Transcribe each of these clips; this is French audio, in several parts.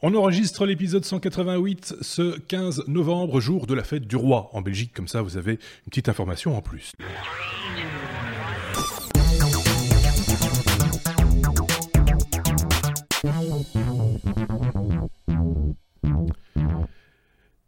On enregistre l'épisode 188 ce 15 novembre, jour de la fête du roi en Belgique. Comme ça, vous avez une petite information en plus.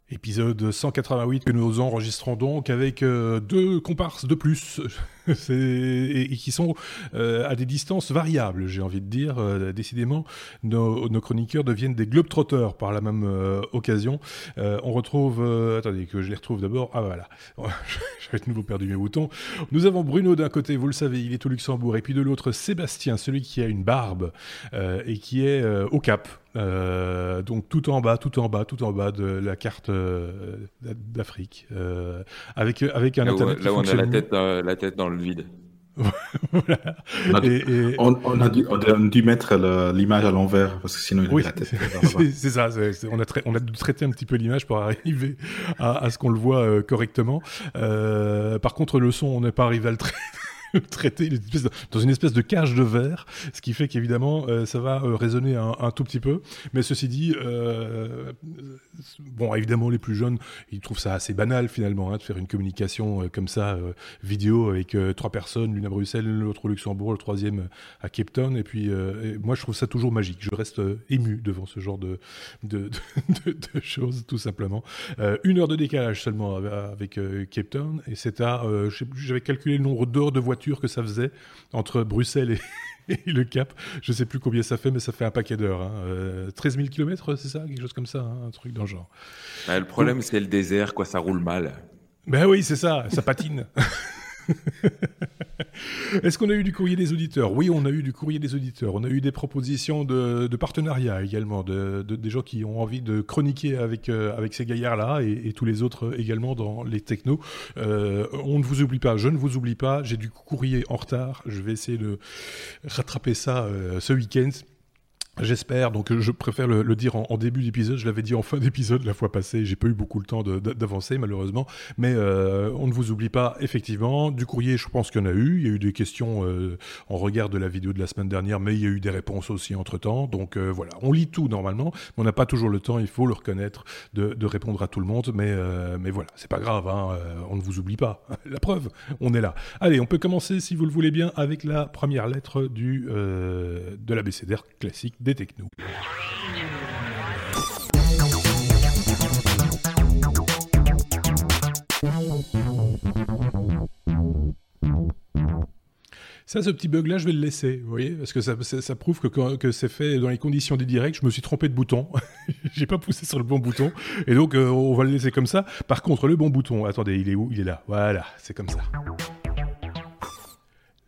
Épisode 188 que nous enregistrons donc avec euh, deux comparses de plus et, qui sont euh, à des distances variables, j'ai envie de dire. Euh, décidément, nos, chroniqueurs deviennent des globetrotters par la même occasion. on retrouve... attendez, que je les retrouve d'abord. Ah voilà, j'avais de nouveau perdu mes boutons. Nous avons Bruno d'un côté, vous le savez, il est au Luxembourg, et puis de l'autre, Sébastien, celui qui a une barbe et qui est au Cap. Euh, donc tout en bas, tout en bas, tout en bas de la carte euh, d'Afrique, euh, avec avec un là où, là où on a la tête, la tête dans le vide. voilà. on, a dû, mettre l'image à l'envers parce que sinon il oui. C'est ça. on, a on a dû traiter un petit peu l'image pour arriver à, à ce qu'on le voit correctement. par contre, le son, on n'est pas arrivé à le traiter. traité dans une espèce de cage de verre, ce qui fait qu'évidemment euh, ça va euh, résonner un, tout petit peu. Mais ceci dit, euh, bon, évidemment les plus jeunes, ils trouvent ça assez banal finalement hein, de faire une communication comme ça vidéo avec trois personnes, l'une à Bruxelles, l'autre au Luxembourg, le troisième à Cape Town. Et puis moi je trouve ça toujours magique. Je reste ému devant ce genre de, choses tout simplement. une heure de décalage seulement avec Cape Town et c'est à, j'avais calculé le nombre d'heures de voiture que ça faisait entre Bruxelles et, le Cap. Je sais plus combien ça fait, mais ça fait un paquet d'heures. Hein. 13 000 km, c'est ça? Quelque chose comme ça, hein, un truc dans le genre. Bah, le problème, c'est le désert, quoi, ça roule mal. Ben oui, c'est ça, ça patine. Est-ce qu'on a eu du courrier des auditeurs? Oui, on a eu du courrier des auditeurs. On a eu des propositions de, partenariat également, de, des gens qui ont envie de chroniquer avec, euh, ces gaillards-là et, tous les autres également dans les technos. Euh, on ne vous oublie pas, je ne vous oublie pas. J'ai du courrier en retard. Je vais essayer de rattraper ça euh, ce week-end. J'espère, donc je préfère le, dire en, début d'épisode, je l'avais dit en fin d'épisode la fois passée, j'ai pas eu beaucoup le temps d'avancer malheureusement, mais euh, on ne vous oublie pas effectivement, du courrier je pense qu'il y en a eu, il y a eu des questions euh, en regard de la vidéo de la semaine dernière, mais il y a eu des réponses aussi entre temps, donc euh, voilà, on lit tout normalement, mais on n'a pas toujours le temps, il faut le reconnaître, de, répondre à tout le monde, mais, mais voilà, c'est pas grave, hein, on ne vous oublie pas, la preuve, on est là. Allez, on peut commencer si vous le voulez bien avec la première lettre du, de l'ABCDR classique des technos. Ça, ce petit bug-là, je vais le laisser, vous voyez, parce que ça, prouve que, c'est fait dans les conditions des directs. Je me suis trompé de bouton, j'ai pas poussé sur le bon bouton, et donc euh, on va le laisser comme ça. Par contre, le bon bouton, attendez, il est où? Il est là. Voilà, c'est comme ça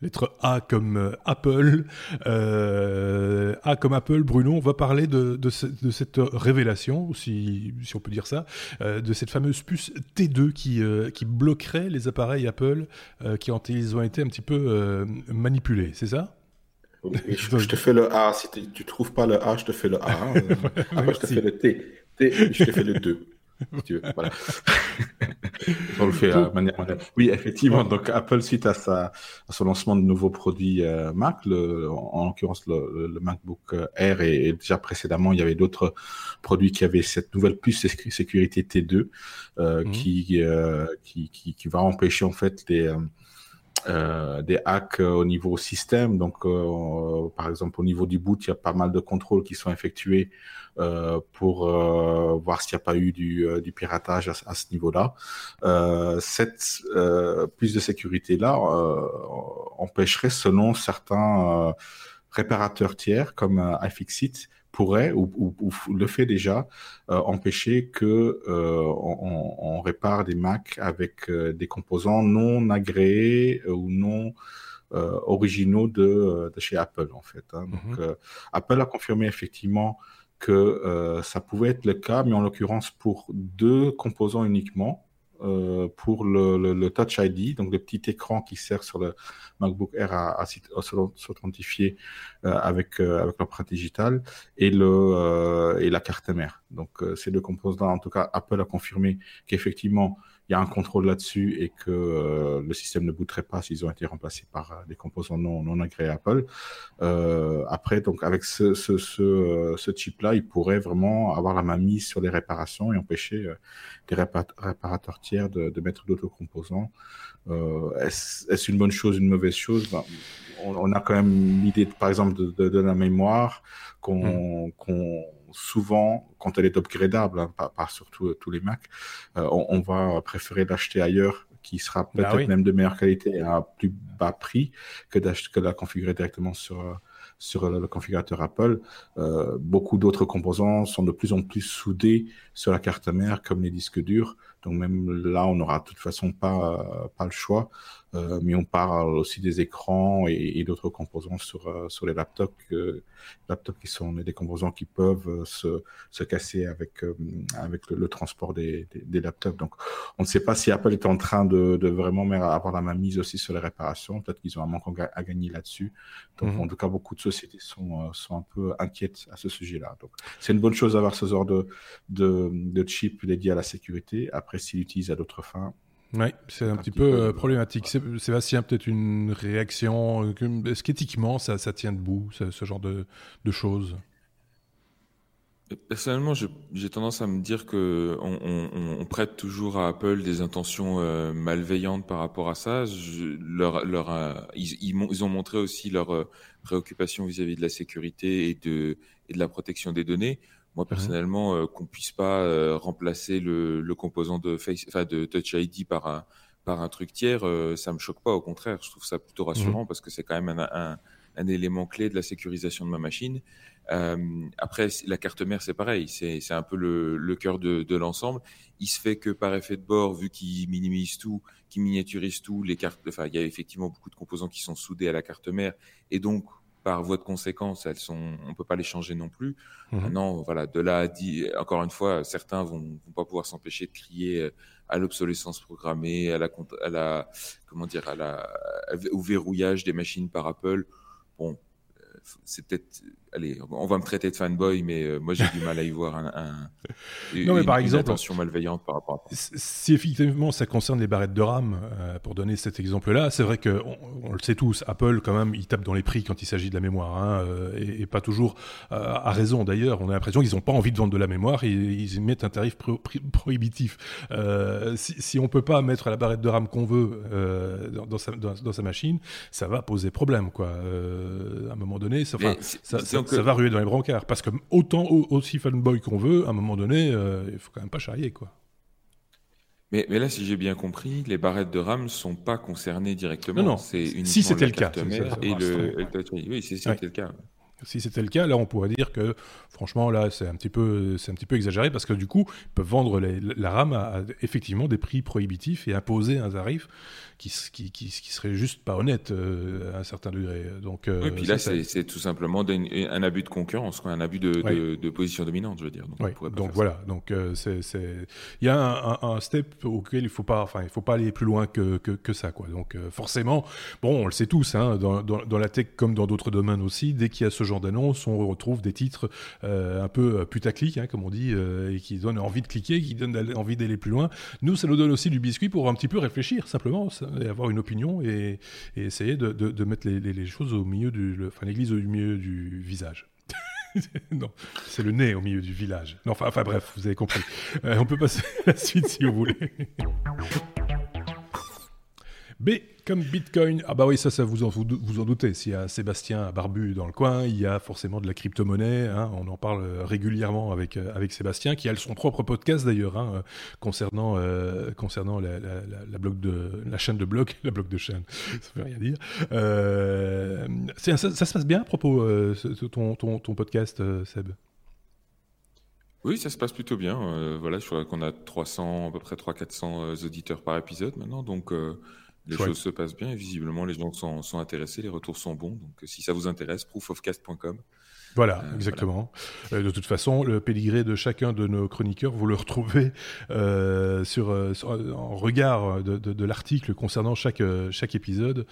lettre A comme euh, Apple. Euh, A comme Apple, Bruno, on va parler de, de, cette révélation, si, si, on peut dire ça, euh, de cette fameuse puce T2 qui, qui bloquerait les appareils Apple qui ont, ils ont été un petit peu manipulés, c'est ça? Je, te fais le A. Si tu trouves pas le A, je te fais le A. Après, je te fais le T. T je te fais le 2 voilà. On le fait à manière Oui, effectivement. Donc, Apple, suite à, sa, à son lancement de nouveaux produits euh, Mac, le, en, l'occurrence le, MacBook Air et, déjà précédemment, il y avait d'autres produits qui avaient cette nouvelle puce sécurité T2 euh, mhm. qui, euh, qui, qui, qui, va empêcher en fait les euh, des hacks euh, au niveau système. Donc, euh, par exemple, au niveau du boot, il y a pas mal de contrôles qui sont effectués pour voir s'il n'y a pas eu du, du piratage à, ce niveau-là. cette plus de sécurité-là empêcherait, selon certains réparateurs tiers comme iFixit, pourrait ou, le fait déjà euh, empêcher que euh, on, répare des Mac avec euh, des composants non agréés ou non originaux de, de, chez Apple en fait. Hein. Donc, mm-hmm. Apple a confirmé effectivement que ça pouvait être le cas, mais en l'occurrence pour deux composants uniquement. Euh, pour le, Touch ID, donc le petit écran qui sert sur le MacBook Air à, s'authentifier euh, avec, euh, avec l'empreinte digitale et, le, et la carte mère. Donc ces deux composants, en tout cas, Apple a confirmé qu'effectivement, y a un contrôle là-dessus et que euh, le système ne booterait pas s'ils ont été remplacés par euh, des composants non, non agréés Apple. Euh, après, donc avec ce, ce, ce, ce chip-là, il pourrait vraiment avoir la main mise sur les réparations et empêcher des réparateurs tiers de, de mettre d'autres composants. Est-ce une bonne chose, une mauvaise chose? Ben, on, a quand même l'idée, par exemple, de, de, la mémoire qu'on mmh souvent, quand elle est upgradable, hein, pas, sur tous les Mac, euh, on, va préférer l'acheter ailleurs qui sera bah peut-être même de meilleure qualité et à plus bas prix que, que la configurer directement sur, sur le, configurateur Apple. Euh, beaucoup d'autres composants sont de plus en plus soudés sur la carte mère, comme les disques durs. Donc même là, on n'aura de toute façon pas, pas le choix. Euh, mais on parle aussi des écrans et, d'autres composants sur, euh, sur les laptops, laptops qui sont des composants qui peuvent euh, se, se casser avec, avec le, transport des, des, laptops. Donc, on ne sait pas si Apple est en train de, de vraiment avoir la main mise aussi sur les réparations. Peut-être qu'ils ont un manque à gagner là-dessus. Donc, mhm. en tout cas, beaucoup de sociétés sont, sont un peu inquiètes à ce sujet-là. Donc, c'est une bonne chose d'avoir ce genre de, de, de chip dédié à la sécurité. Après, s'il utilise à d'autres fins, oui, c'est un, petit, peu, euh, problématique. Sébastien, peut-être une réaction. Euh, est-ce qu'éthiquement, ça, ça tient debout, ce, genre de, choses? Personnellement, j'ai tendance à me dire que on, prête toujours à Apple des intentions euh, malveillantes par rapport à ça. leur, leur, ils, ils, ont montré aussi leur préoccupation vis-à-vis de la sécurité et de, et de la protection des données. Moi, personnellement, euh, qu'on puisse pas euh, remplacer le, le, composant de Face, enfin de Touch ID par un par un truc tiers, euh, ça me choque pas. Au contraire, je trouve ça plutôt rassurant mhm. parce que c'est quand même un, un, un, élément clé de la sécurisation de ma machine. Euh, après, la carte mère, c'est pareil. C'est c'est un peu le, le cœur de, de l'ensemble. Il se fait que par effet de bord, vu qu'il minimise tout, qu'il miniaturise tout, les cartes, enfin, il y a effectivement beaucoup de composants qui sont soudés à la carte mère et donc par voie de conséquence, elles sont, on peut pas les changer non plus. Mmh. Maintenant, voilà, de là à dire, encore une fois, certains vont, vont pas pouvoir s'empêcher de crier euh, à l'obsolescence programmée, à la, à la, comment dire, à la, au verrouillage des machines par Apple. Bon, euh, c'est peut-être allez, on va me traiter de fanboy, mais euh, moi j'ai du mal à y voir un, une, non, mais par exemple, attention malveillante par rapport à ça. Si effectivement ça concerne les barrettes de RAM, euh, pour donner cet exemple-là, c'est vrai que on, le sait tous, Apple quand même, il tape dans les prix quand il s'agit de la mémoire, hein, euh, et, pas toujours à raison d'ailleurs. On a l'impression qu'ils n'ont pas envie de vendre de la mémoire et ils mettent un tarif prohibitif. si, si on peut pas mettre la barrette de RAM qu'on veut dans, sa, dans, sa machine, ça va poser problème, quoi. à un moment donné, ça, ça, ça va ruer dans les brancards. Parce que autant aussi fanboy qu'on veut, à un moment donné, euh, il faut quand même pas charrier, quoi. Mais, mais là, si j'ai bien compris, les barrettes de RAM sont pas concernées directement. Non, non. Si c'était le cas. et le, oui, si c'était le cas. Si c'était le cas, là, on pourrait dire que, franchement, là, c'est un petit peu, c'est un petit peu exagéré parce que du coup, ils peuvent vendre la RAM à, effectivement des prix prohibitifs et imposer un tarif qui, qui, qui, qui serait juste pas honnête euh, à un certain degré. Donc, euh, oui, puis là, c'est tout simplement un abus de concurrence, un abus de, de, position dominante, je veux dire. Donc, donc voilà. Donc euh, c'est, il y a un, un, step auquel il faut pas, enfin, il faut pas aller plus loin que, que, que ça, quoi. Donc forcément, bon, on le sait tous, hein, dans, dans, dans, la tech comme dans d'autres domaines aussi, dès qu'il y a ce genre d'annonce, on retrouve des titres un peu putaclic, hein, comme on dit, et qui donnent envie de cliquer, qui donnent envie d'aller plus loin. Nous, ça nous donne aussi du biscuit pour un petit peu réfléchir, simplement et avoir une opinion et, essayer de, mettre les, les, choses au milieu du, enfin l'église au milieu du visage. non, c'est le nez au milieu du village. Non, enfin, enfin bref, vous avez compris. Euh, on peut passer à la suite si vous voulez. B comme Bitcoin. Ah bah oui, ça, ça vous en, vous en doutez. S'il y a Sébastien Barbu dans le coin, il y a forcément de la crypto-monnaie. Hein. On en parle régulièrement avec, euh, avec Sébastien, qui a son propre podcast d'ailleurs, hein, concernant, euh, concernant la, la, blog de, la chaîne de blog, la blog de chaîne, ça veut rien dire. Euh, ça, ça, se passe bien à propos de ton, ton, ton, podcast, Seb? Oui, ça se passe plutôt bien. voilà, je crois qu'on a 300, à peu près 300-400 auditeurs par épisode maintenant. Donc, les choses se passent bien et visiblement les gens sont, sont, intéressés, les retours sont bons. Donc si ça vous intéresse, proofofcast.com. Voilà, exactement. de toute façon, le pédigré de chacun de nos chroniqueurs, vous le retrouvez sur, en regard de, l'article concernant chaque, chaque épisode,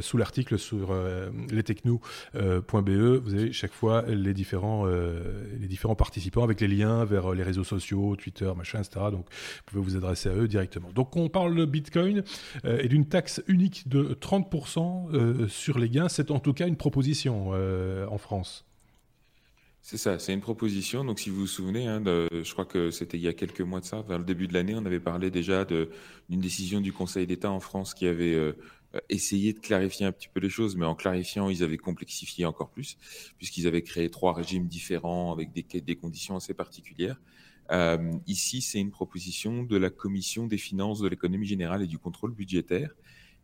sous l'article sur lestechno.be, vous avez chaque fois les différents, les différents participants avec les liens vers les réseaux sociaux, Twitter, machin, etc. Donc, vous pouvez vous adresser à eux directement. Donc, on parle de Bitcoin et d'une taxe unique de 30% sur les gains. C'est en tout cas une proposition en France. C'est ça, c'est une proposition. Donc, si vous vous souvenez, hein, je crois que c'était il y a quelques mois de ça, vers le début de l'année, on avait parlé déjà d'une décision du Conseil d'État en France qui avait euh, essayé de clarifier un petit peu les choses, mais en clarifiant, ils avaient complexifié encore plus, puisqu'ils avaient créé trois régimes différents avec des, conditions assez particulières. Euh, ici, c'est une proposition de la Commission des finances de l'économie générale et du contrôle budgétaire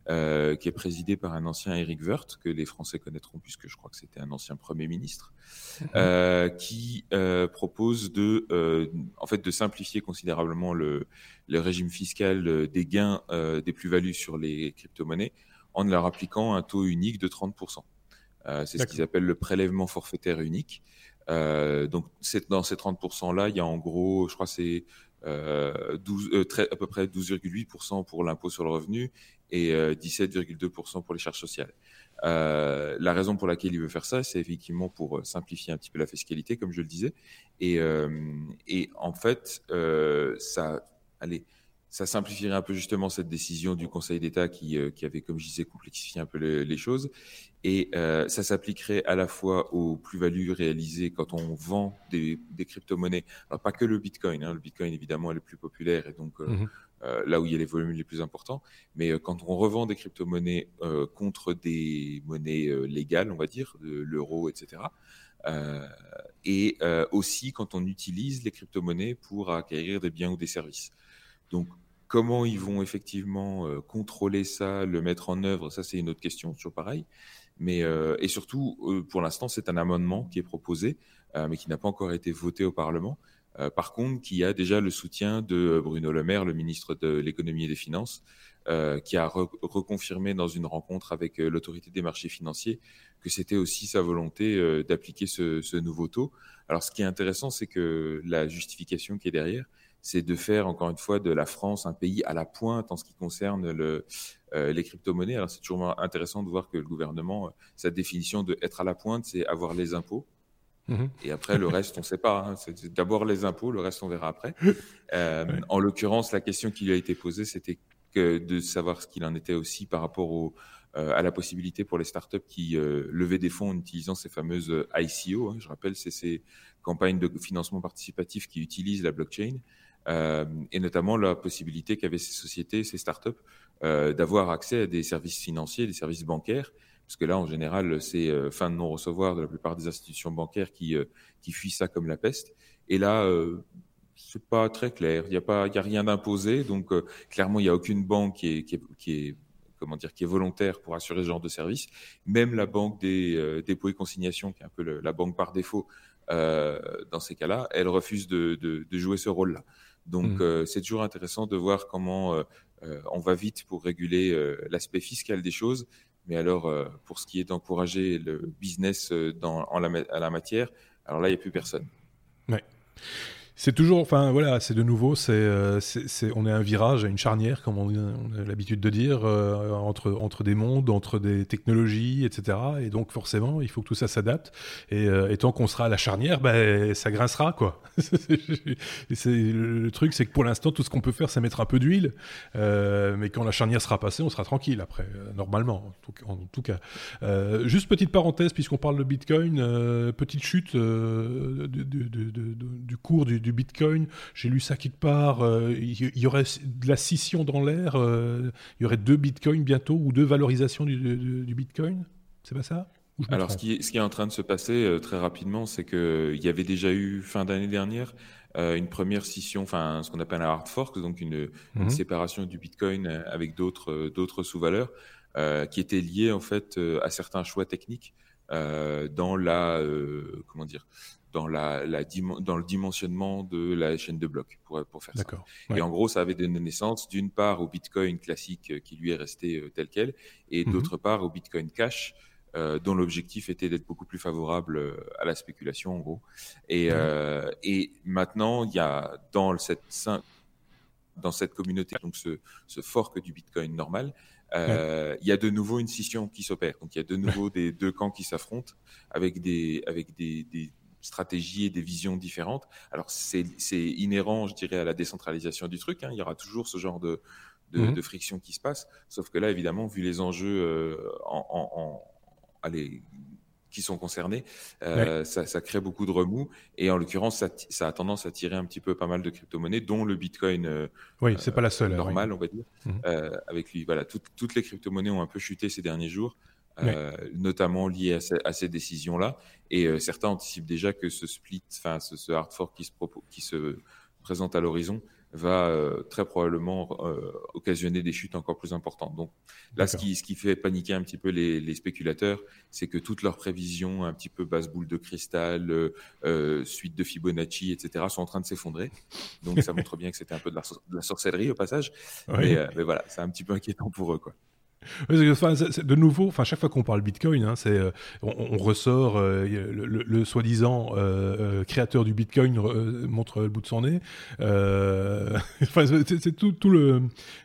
euh, qui est présidé par un ancien Eric Woerth, que les Français connaîtront puisque je crois que c'était un ancien Premier ministre, mhm. euh, qui euh, propose de, en fait, de simplifier considérablement le, le régime fiscal des gains des plus-values sur les crypto-monnaies en leur appliquant un taux unique de 30%. c'est ce qu'ils appellent le prélèvement forfaitaire unique. donc, dans ces 30%-là, il y a en gros, je crois, c'est 12, à peu près 12,8% pour l'impôt sur le revenu et 17,2% euh, pour les charges sociales. Euh, la raison pour laquelle il veut faire ça, c'est effectivement pour euh, simplifier un petit peu la fiscalité, comme je le disais. Et, en fait, ça, allez, ça simplifierait un peu justement cette décision du Conseil d'État qui, avait, comme je disais, complexifié un peu les choses. Et ça s'appliquerait à la fois aux plus-values réalisées quand on vend des, des crypto-monnaies. Alors pas que le Bitcoin, hein. le Bitcoin évidemment est le plus populaire et donc mmh euh, là où il y a les volumes les plus importants. Mais euh, quand on revend des crypto-monnaies euh, contre des monnaies légales, on va dire, l'euro, etc., et aussi quand on utilise les crypto-monnaies pour acquérir des biens ou des services. Donc, comment ils vont effectivement contrôler ça, le mettre en œuvre, ça c'est une autre question, toujours pareil. Mais, et surtout, pour l'instant, c'est un amendement qui est proposé, mais qui n'a pas encore été voté au Parlement. Euh, par contre, qui a déjà le soutien de Bruno Le Maire, le ministre de l'économie et des finances, euh, qui a reconfirmé dans une rencontre avec euh, l'autorité des marchés financiers que c'était aussi sa volonté d'appliquer ce, nouveau taux. Alors, ce qui est intéressant, c'est que la justification qui est derrière, c'est de faire encore une fois de la France un pays à la pointe en ce qui concerne les crypto-monnaies. Alors, c'est toujours intéressant de voir que le gouvernement, sa définition de être à la pointe, c'est avoir les impôts. Mhm. Et après, le reste, on ne sait pas. Hein. C'est d'abord les impôts, le reste, on verra après. Euh, en l'occurrence, la question qui lui a été posée, c'était de savoir ce qu'il en était aussi par rapport au, euh, à la possibilité pour les startups qui euh, levaient des fonds en utilisant ces fameuses ICO. Hein. je rappelle, c'est ces campagnes de financement participatif qui utilisent la blockchain. et notamment la possibilité qu'avaient ces sociétés, ces startups, d'avoir accès à des services financiers, des services bancaires parce que là, en général, c'est euh, fin de non-recevoir de la plupart des institutions bancaires qui, euh, qui fuient ça comme la peste. Et là, euh, c'est pas très clair. Il n'y a pas, il y a rien d'imposé. Donc, clairement, il n'y a aucune banque qui est, qui est, comment dire, qui est volontaire pour assurer ce genre de service. Même la banque des dépôts et consignations, qui est un peu la banque par défaut, dans ces cas-là, elle refuse de, de, de jouer ce rôle-là. Donc, mmh. c'est toujours intéressant de voir comment on va vite pour réguler l'aspect fiscal des choses, mais alors, euh, pour ce qui est d'encourager le business euh, dans, en la, à la matière, alors là, il n'y a plus personne. C'est toujours, enfin voilà, c'est de nouveau, c'est, euh, on est un virage, une charnière, comme on, a l'habitude de dire, euh, entre, entre des mondes, entre des technologies, etc. Et donc forcément, il faut que tout ça s'adapte. Et, euh, tant qu'on sera à la charnière, ben, ça grincera, quoi. c'est, le, truc, c'est que pour l'instant, tout ce qu'on peut faire, c'est mettre un peu d'huile. mais quand la charnière sera passée, on sera tranquille après, normalement, en tout, cas. juste petite parenthèse, puisqu'on parle de Bitcoin, petite chute du, du, cours du du Bitcoin. J'ai lu ça quelque part. Euh, il y, aurait de la scission dans l'air. Euh, il y aurait deux Bitcoins bientôt ou deux valorisations du, Bitcoin. C'est pas ça? Alors, ce qui, est, ce qui, est, en train de se passer euh, très rapidement, c'est qu'il y avait déjà eu fin d'année dernière une première scission, enfin ce qu'on appelle un hard fork, donc une, mhm. séparation du Bitcoin avec d'autres d'autres sous-valeurs, qui était liée en fait à certains choix techniques dans la comment dire dans, la, la dans le dimensionnement de la chaîne de blocs, pour, pour faire ça. Et en gros, ça avait donné naissance d'une part au Bitcoin classique euh, qui lui est resté euh, tel quel, et mhm. d'autre part au Bitcoin Cash, dont l'objectif était d'être beaucoup plus favorable à la spéculation, en gros. Et, et maintenant, il y a dans cette, dans cette communauté, donc ce, ce fork du Bitcoin normal, il y a de nouveau une scission qui s'opère. Donc il y a de nouveau des deux camps qui s'affrontent avec des, avec des, des, stratégies et des visions différentes. Alors c'est inhérent, je dirais, à la décentralisation du truc. Hein. Il y aura toujours ce genre de, de, mmh. de, friction qui se passe. Sauf que là, évidemment, vu les enjeux euh, en, en, en allez, qui sont concernés, euh, ça, ça, crée beaucoup de remous. Et en l'occurrence, ça, ça, a tendance à tirer un petit peu pas mal de crypto-monnaies, dont le Bitcoin. Euh, oui, c'est pas la seule. Normal, on va dire. Mmh. Euh, avec lui, voilà, toutes les crypto-monnaies ont un peu chuté ces derniers jours. Euh, notamment liées à, à ces décisions-là. Et euh, certains anticipent déjà que ce split, enfin ce, ce, hard fork qui se, qui se présente à l'horizon, va euh, très probablement euh, occasionner des chutes encore plus importantes. Donc là, ce qui, ce qui fait paniquer un petit peu les, les spéculateurs, c'est que toutes leurs prévisions, un petit peu basse boule de cristal, euh, suite de Fibonacci, etc., sont en train de s'effondrer. Donc ça montre bien que c'était un peu de la, de la, sorcellerie au passage. Oui. Mais, mais, voilà, c'est un petit peu inquiétant pour eux. Quoi. Enfin, de nouveau, enfin, chaque fois qu'on parle Bitcoin, hein, c'est, euh, on, on, ressort euh, le, le, le soi-disant euh, créateur du Bitcoin montre le bout de son nez. enfin, c'est tout, tout, le,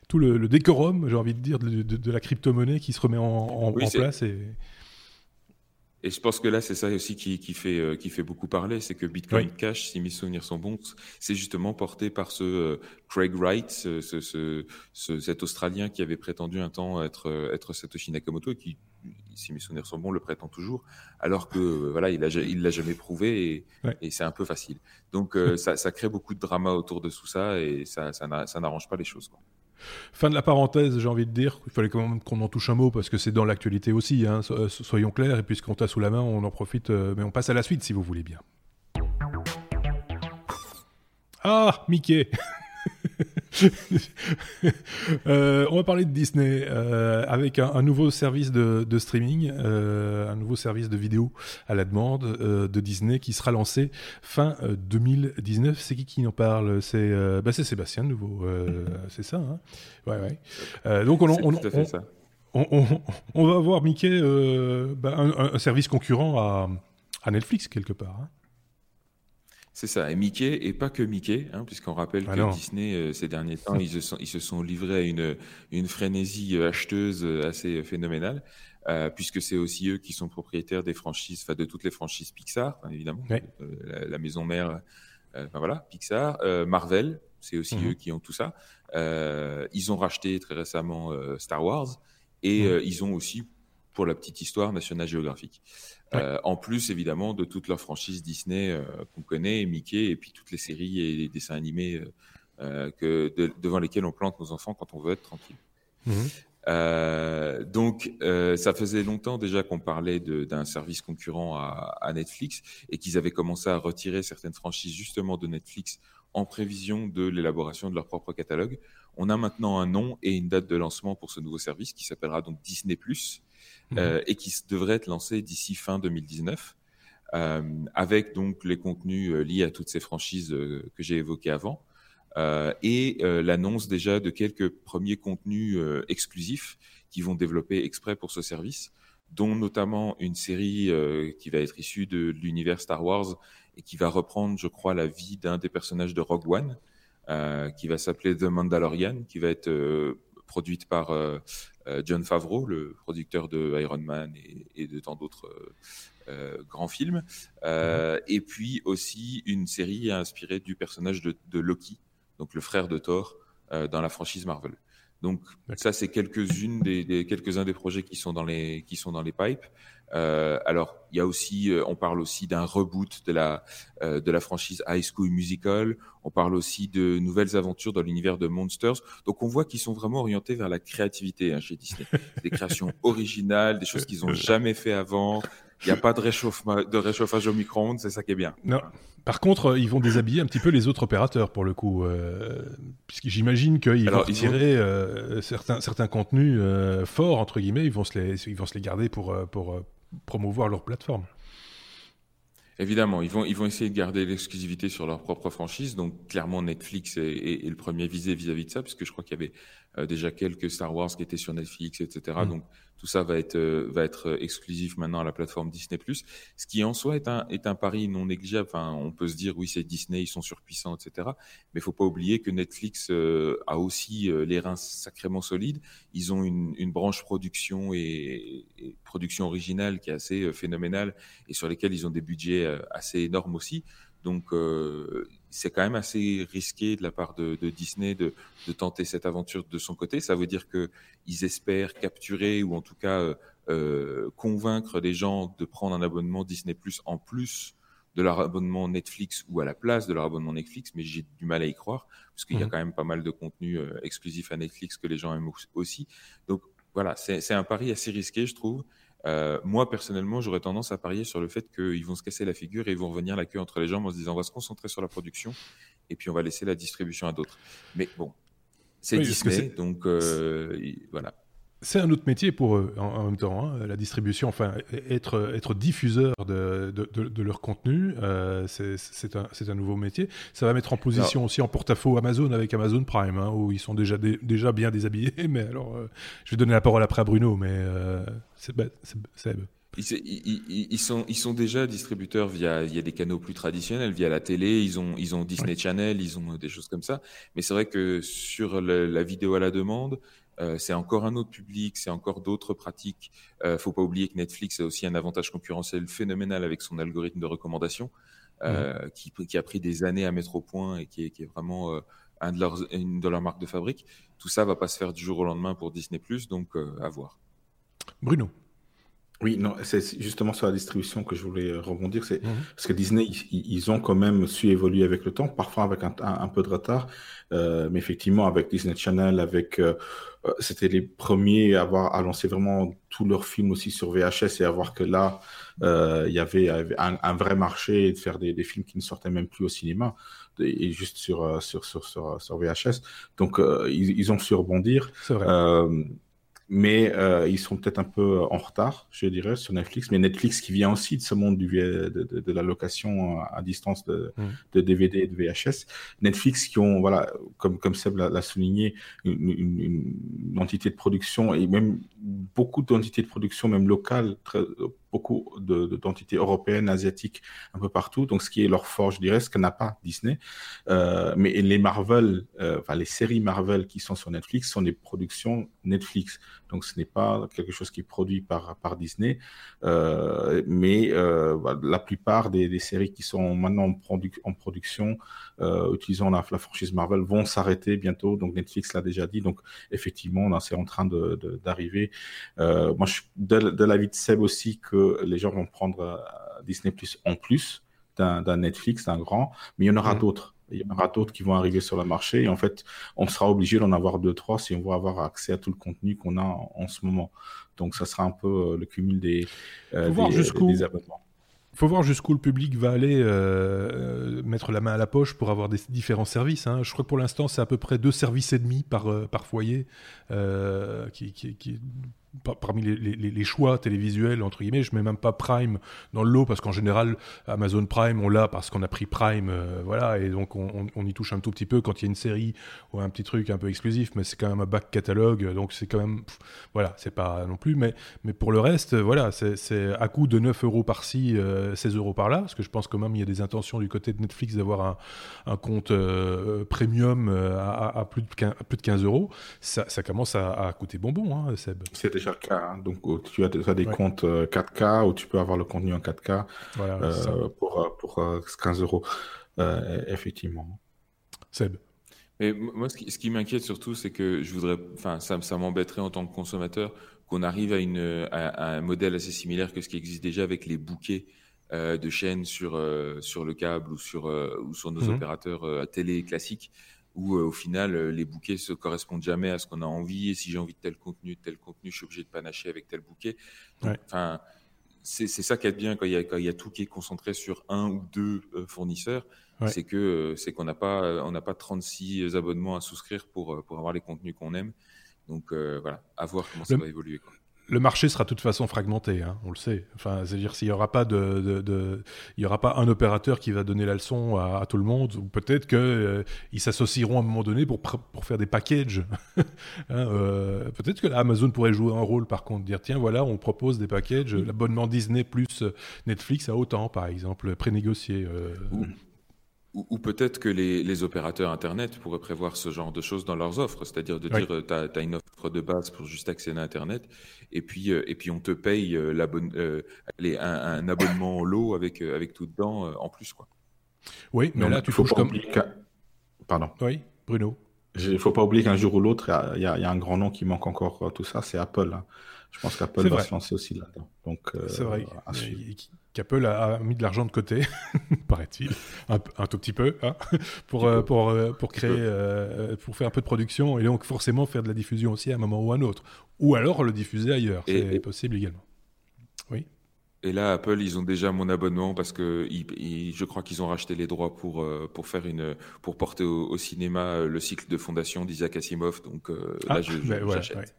tout le, le décorum, j'ai envie de dire, de, de, de la crypto-monnaie qui se remet en, en, oui, en place. Et... Et je pense que là, c'est ça aussi qui, qui, fait, euh, qui fait beaucoup parler, c'est que Bitcoin oui. Cash, si mes souvenirs sont bons, c'est justement porté par ce euh, Craig Wright, ce, ce, ce, cet Australien qui avait prétendu un temps être, être Satoshi Nakamoto et qui, si mes souvenirs sont bons, le prétend toujours, alors que euh, voilà, il l'a il l'a jamais prouvé et, ouais. et c'est un peu facile. Donc ça, ça crée beaucoup de drama autour de tout ça et ça, ça n'arrange pas les choses. Quoi. Fin de la parenthèse, j'ai envie de dire. Il fallait quand même qu'on en touche un mot parce que c'est dans l'actualité aussi. Hein, soyons clairs. Et puisqu'on t'a sous la main, on en profite. Euh, mais on passe à la suite si vous voulez bien. Ah, Mickey euh, on va parler de Disney euh, avec un, un, nouveau service de, de streaming, euh, un nouveau service de vidéo à la demande de Disney qui sera lancé fin 2019. Euh, c'est qui qui en parle? C'est bah Sébastien de nouveau. c'est ça. Hein? Ouais, ouais. donc on, on, on, on, on, va avoir Mickey bah, un, un, service concurrent à, à Netflix quelque part. Hein c'est ça, et Mickey, et pas que Mickey, hein, puisqu'on rappelle ah que non. Disney, euh, ces derniers temps, ils se, sont, ils se sont livrés à une, une frénésie euh, acheteuse euh, assez phénoménale, euh, puisque c'est aussi eux qui sont propriétaires des franchises, enfin de toutes les franchises Pixar, hein, évidemment, ouais. euh, la, la, maison mère, enfin voilà, Pixar, Marvel, c'est aussi mmh. eux qui ont tout ça. ils ont racheté très récemment Star Wars, et mmh. ils ont aussi pour la petite histoire, National Geographic. Ouais. Euh, en plus, évidemment, de toutes leurs franchises Disney euh, qu'on connaît, Mickey, et puis toutes les séries et les dessins animés euh, que, de, devant lesquels on plante nos enfants quand on veut être tranquille. Mmh. Euh, donc, ça faisait longtemps déjà qu'on parlait d'un service concurrent à, à Netflix et qu'ils avaient commencé à retirer certaines franchises justement de Netflix en prévision de l'élaboration de leur propre catalogue. On a maintenant un nom et une date de lancement pour ce nouveau service qui s'appellera donc Disney Plus mmh. euh, et qui devrait être lancé d'ici fin 2019, euh, avec donc les contenus euh, liés à toutes ces franchises que j'ai évoquées avant, et l'annonce déjà de quelques premiers contenus exclusifs qui vont développer exprès pour ce service, dont notamment une série qui va être issue de, de l'univers Star Wars et qui va reprendre, je crois, la vie d'un des personnages de Rogue One, qui va s'appeler The Mandalorian, qui va être produite par euh, John Favreau, le producteur de Iron Man et, et de tant d'autres euh, grands films. Mm-hmm. Et puis aussi une série inspirée du personnage de, de Loki, donc le frère de Thor, dans la franchise Marvel. Donc ça, c'est quelques-unes des, des quelques-uns des projets qui sont dans les qui sont dans les pipes. Euh, alors, il y a aussi, euh, on parle aussi d'un reboot de la euh, de la franchise High School Musical. On parle aussi de nouvelles aventures dans l'univers de Monsters. Donc, on voit qu'ils sont vraiment orientés vers la créativité hein, chez Disney. Des créations originales, des choses qu'ils n'ont jamais fait avant. Il n'y a pas de, réchauffement, de réchauffage au micro-ondes, c'est ça qui est bien. Non. Par contre, ils vont déshabiller un petit peu les autres opérateurs pour le coup, euh, puisque j'imagine qu'ils vont retirer euh, certains, certains contenus euh, forts entre guillemets, ils vont se les, ils vont se les garder pour, pour promouvoir leur plateforme. Évidemment, ils vont, ils vont essayer de garder l'exclusivité sur leur propre franchise. Donc, clairement, Netflix est, est, est le premier visé vis-à-vis -vis de ça, puisque je crois qu'il y avait euh, déjà quelques Star Wars qui étaient sur Netflix, etc. Mm. Donc, tout ça va être, euh, va être euh, exclusif maintenant à la plateforme Disney+. Ce qui en soi est un, est un pari non négligeable. Enfin, on peut se dire, oui, c'est Disney, ils sont surpuissants, etc. Mais il faut pas oublier que Netflix euh, a aussi les reins sacrément solides. Ils ont une, une branche production et, production originale qui est assez phénoménale et sur lesquels ils ont des budgets assez énormes aussi. Donc, c'est quand même assez risqué de la part de, Disney de, tenter cette aventure de son côté. Ça veut dire qu'ils espèrent capturer ou en tout cas euh, euh, convaincre les gens de prendre un abonnement Disney Plus en plus de leur abonnement Netflix ou à la place de leur abonnement Netflix, mais j'ai du mal à y croire parce qu'il y a mmh. quand même pas mal de contenu euh, exclusif à Netflix que les gens aiment aussi. Donc voilà, c'est un pari assez risqué, je trouve. Euh, moi, personnellement, j'aurais tendance à parier sur le fait qu'ils vont se casser la figure et ils vont revenir la queue entre les jambes en se disant on va se concentrer sur la production et puis on va laisser la distribution à d'autres. Mais bon, c'est Disney, donc euh, voilà. C'est un autre métier pour eux en, même temps, hein, la distribution, enfin être, être diffuseur de, de, de, leur contenu, euh, c'est un, un, nouveau métier. Ça va mettre en position aussi en porte-à-faux Amazon avec Amazon Prime, hein, où ils sont déjà, déjà bien déshabillés. Mais alors, euh, je vais donner la parole après à Bruno, mais euh, c'est ils, ils, sont, ils sont déjà distributeurs via, via des canaux plus traditionnels, via la télé, ils ont, ils ont Disney Channel, ils ont des choses comme ça. Mais c'est vrai que sur la vidéo à la demande, euh, c'est encore un autre public, c'est encore d'autres pratiques. Euh, faut pas oublier que Netflix a aussi un avantage concurrentiel phénoménal avec son algorithme de recommandation, euh, qui, qui, a pris des années à mettre au point et qui est, qui est vraiment euh, un de leurs, une de leurs marques de fabrique. Tout ça va pas se faire du jour au lendemain pour Disney+, donc à voir. Bruno. Oui, non, c'est justement sur la distribution que je voulais euh, rebondir. C'est mhm. parce que Disney, ils, ont quand même su évoluer avec le temps, parfois avec un, un, peu de retard, euh, mais effectivement avec Disney Channel, avec euh, c'était les premiers à avoir à lancer vraiment tous leurs films aussi sur VHS et à voir que là, euh, il y avait un, un, vrai marché de faire des, des, films qui ne sortaient même plus au cinéma et juste sur sur sur sur, sur VHS. Donc ils, ils, ont su rebondir. C'est vrai mais euh, ils sont peut-être un peu en retard, je dirais, sur Netflix. Mais Netflix qui vient aussi de ce monde du, de, de, de la location à distance de, mm. de, DVD et de VHS. Netflix qui ont, voilà, comme, comme Seb l'a souligné, une, une, une, entité de production et même beaucoup d'entités de production, même locales, très, beaucoup d'entités de, européennes, asiatiques, un peu partout. Donc, ce qui est leur force, je dirais, ce que n'a pas Disney. Euh, mais les Marvel, euh, enfin, les séries Marvel qui sont sur Netflix sont des productions Netflix. Donc, ce n'est pas quelque chose qui est produit par, par Disney. Euh, mais bah, la plupart des, séries qui sont maintenant en, produ en production, utilisant la, franchise Marvel, vont s'arrêter bientôt. Donc, Netflix l'a déjà dit. Donc, effectivement, c'est en train d'arriver. Euh, moi, je suis de, de l'avis de Seb aussi que les gens vont prendre euh, Disney Plus en plus d'un Netflix, d'un grand, mais il y en aura mmh. d'autres il y en aura d'autres qui vont arriver sur le marché. Et en fait, on sera obligé d'en avoir deux, trois si on veut avoir accès à tout le contenu qu'on a en, ce moment. Donc, ça sera un peu euh, le cumul des, euh, des, des, abonnements. Il faut voir jusqu'où le public va aller euh, mettre la main à la poche pour avoir des différents services. Hein. Je crois que pour l'instant, c'est à peu près deux services et demi par, euh, par foyer euh, qui, qui, qui, parmi les, choix télévisuels, entre guillemets, je mets même pas Prime dans le lot parce qu'en général, Amazon Prime, on l'a parce qu'on a pris Prime, euh, voilà, et donc on, y touche un tout petit peu quand il y a une série ou un petit truc un peu exclusif, mais c'est quand même un back catalogue, donc c'est quand même, voilà, c'est pas non plus, mais, mais pour le reste, voilà, c'est à coût de 9 euros par-ci, euh, 16 euros par-là, parce que je pense quand même il y a des intentions du côté de Netflix d'avoir un, compte euh, premium euh, à, plus de 15, à plus de 15 euros, ça, ça commence à, coûter bonbon, hein, Seb. Hein. Donc, tu as, des comptes 4K euh, où tu peux avoir le contenu en 4K euh, pour, euh, pour 15 euros, effectivement. Seb. Mais moi, ce qui, ce qui m'inquiète surtout, c'est que je voudrais, enfin, ça, ça m'embêterait en tant que consommateur qu'on arrive à, une, à, un modèle assez similaire que ce qui existe déjà avec les bouquets de chaînes sur, sur le câble ou sur, ou sur nos mhm. opérateurs télé classiques où euh, au final euh, les bouquets se correspondent jamais à ce qu'on a envie et si j'ai envie de tel contenu, de tel contenu, je suis obligé de panacher avec tel bouquet. Enfin, c'est ça qui est bien quand il y, a, quand il y a tout qui est concentré sur un ou deux euh, fournisseurs, c'est que c'est qu'on n'a pas on n'a pas 36 abonnements à souscrire pour pour avoir les contenus qu'on aime. Donc voilà, à voir comment ça va évoluer. Quoi. Le marché sera de toute façon fragmenté, hein, on le sait. Enfin, c'est-à-dire s'il n'y aura pas de, il y aura pas un opérateur qui va donner la leçon à, tout le monde, ou peut-être qu'ils euh, s'associeront à un moment donné pour, pour faire des packages. Hein, euh, peut-être que Amazon pourrait jouer un rôle, par contre, dire tiens voilà, on propose des packages, l'abonnement Disney plus Netflix à autant, par exemple, prénégocié. Euh, ou, peut-être que les, opérateurs Internet pourraient prévoir ce genre de choses dans leurs offres, c'est-à-dire de dire tu as, une offre de base pour juste accéder à Internet, et puis, euh, et puis on te paye euh, euh un, abonnement en lot avec, euh, avec tout dedans en plus. Quoi. Oui, mais là, tu faut pas comme... Pardon. Oui, Bruno. Il ne faut pas oublier qu'un jour ou l'autre, il y, a un grand nom qui manque encore tout ça, c'est Apple. Hein. Je pense qu'Apple va se lancer aussi là-dedans. Donc, c'est vrai qu'Apple a, mis de l'argent de côté, paraît-il, un, tout petit peu, hein, pour, euh, pour, euh, pour créer, euh, pour faire un peu de production et donc forcément faire de la diffusion aussi à un moment ou à un autre. Ou alors le diffuser ailleurs, c'est possible également. Oui. Et là, Apple, ils ont déjà mon abonnement parce que je crois qu'ils ont racheté les droits pour, euh, pour, faire une, pour porter au, cinéma euh, le cycle de fondation d'Isaac Asimov. Donc euh, là, ah, je, j'achète.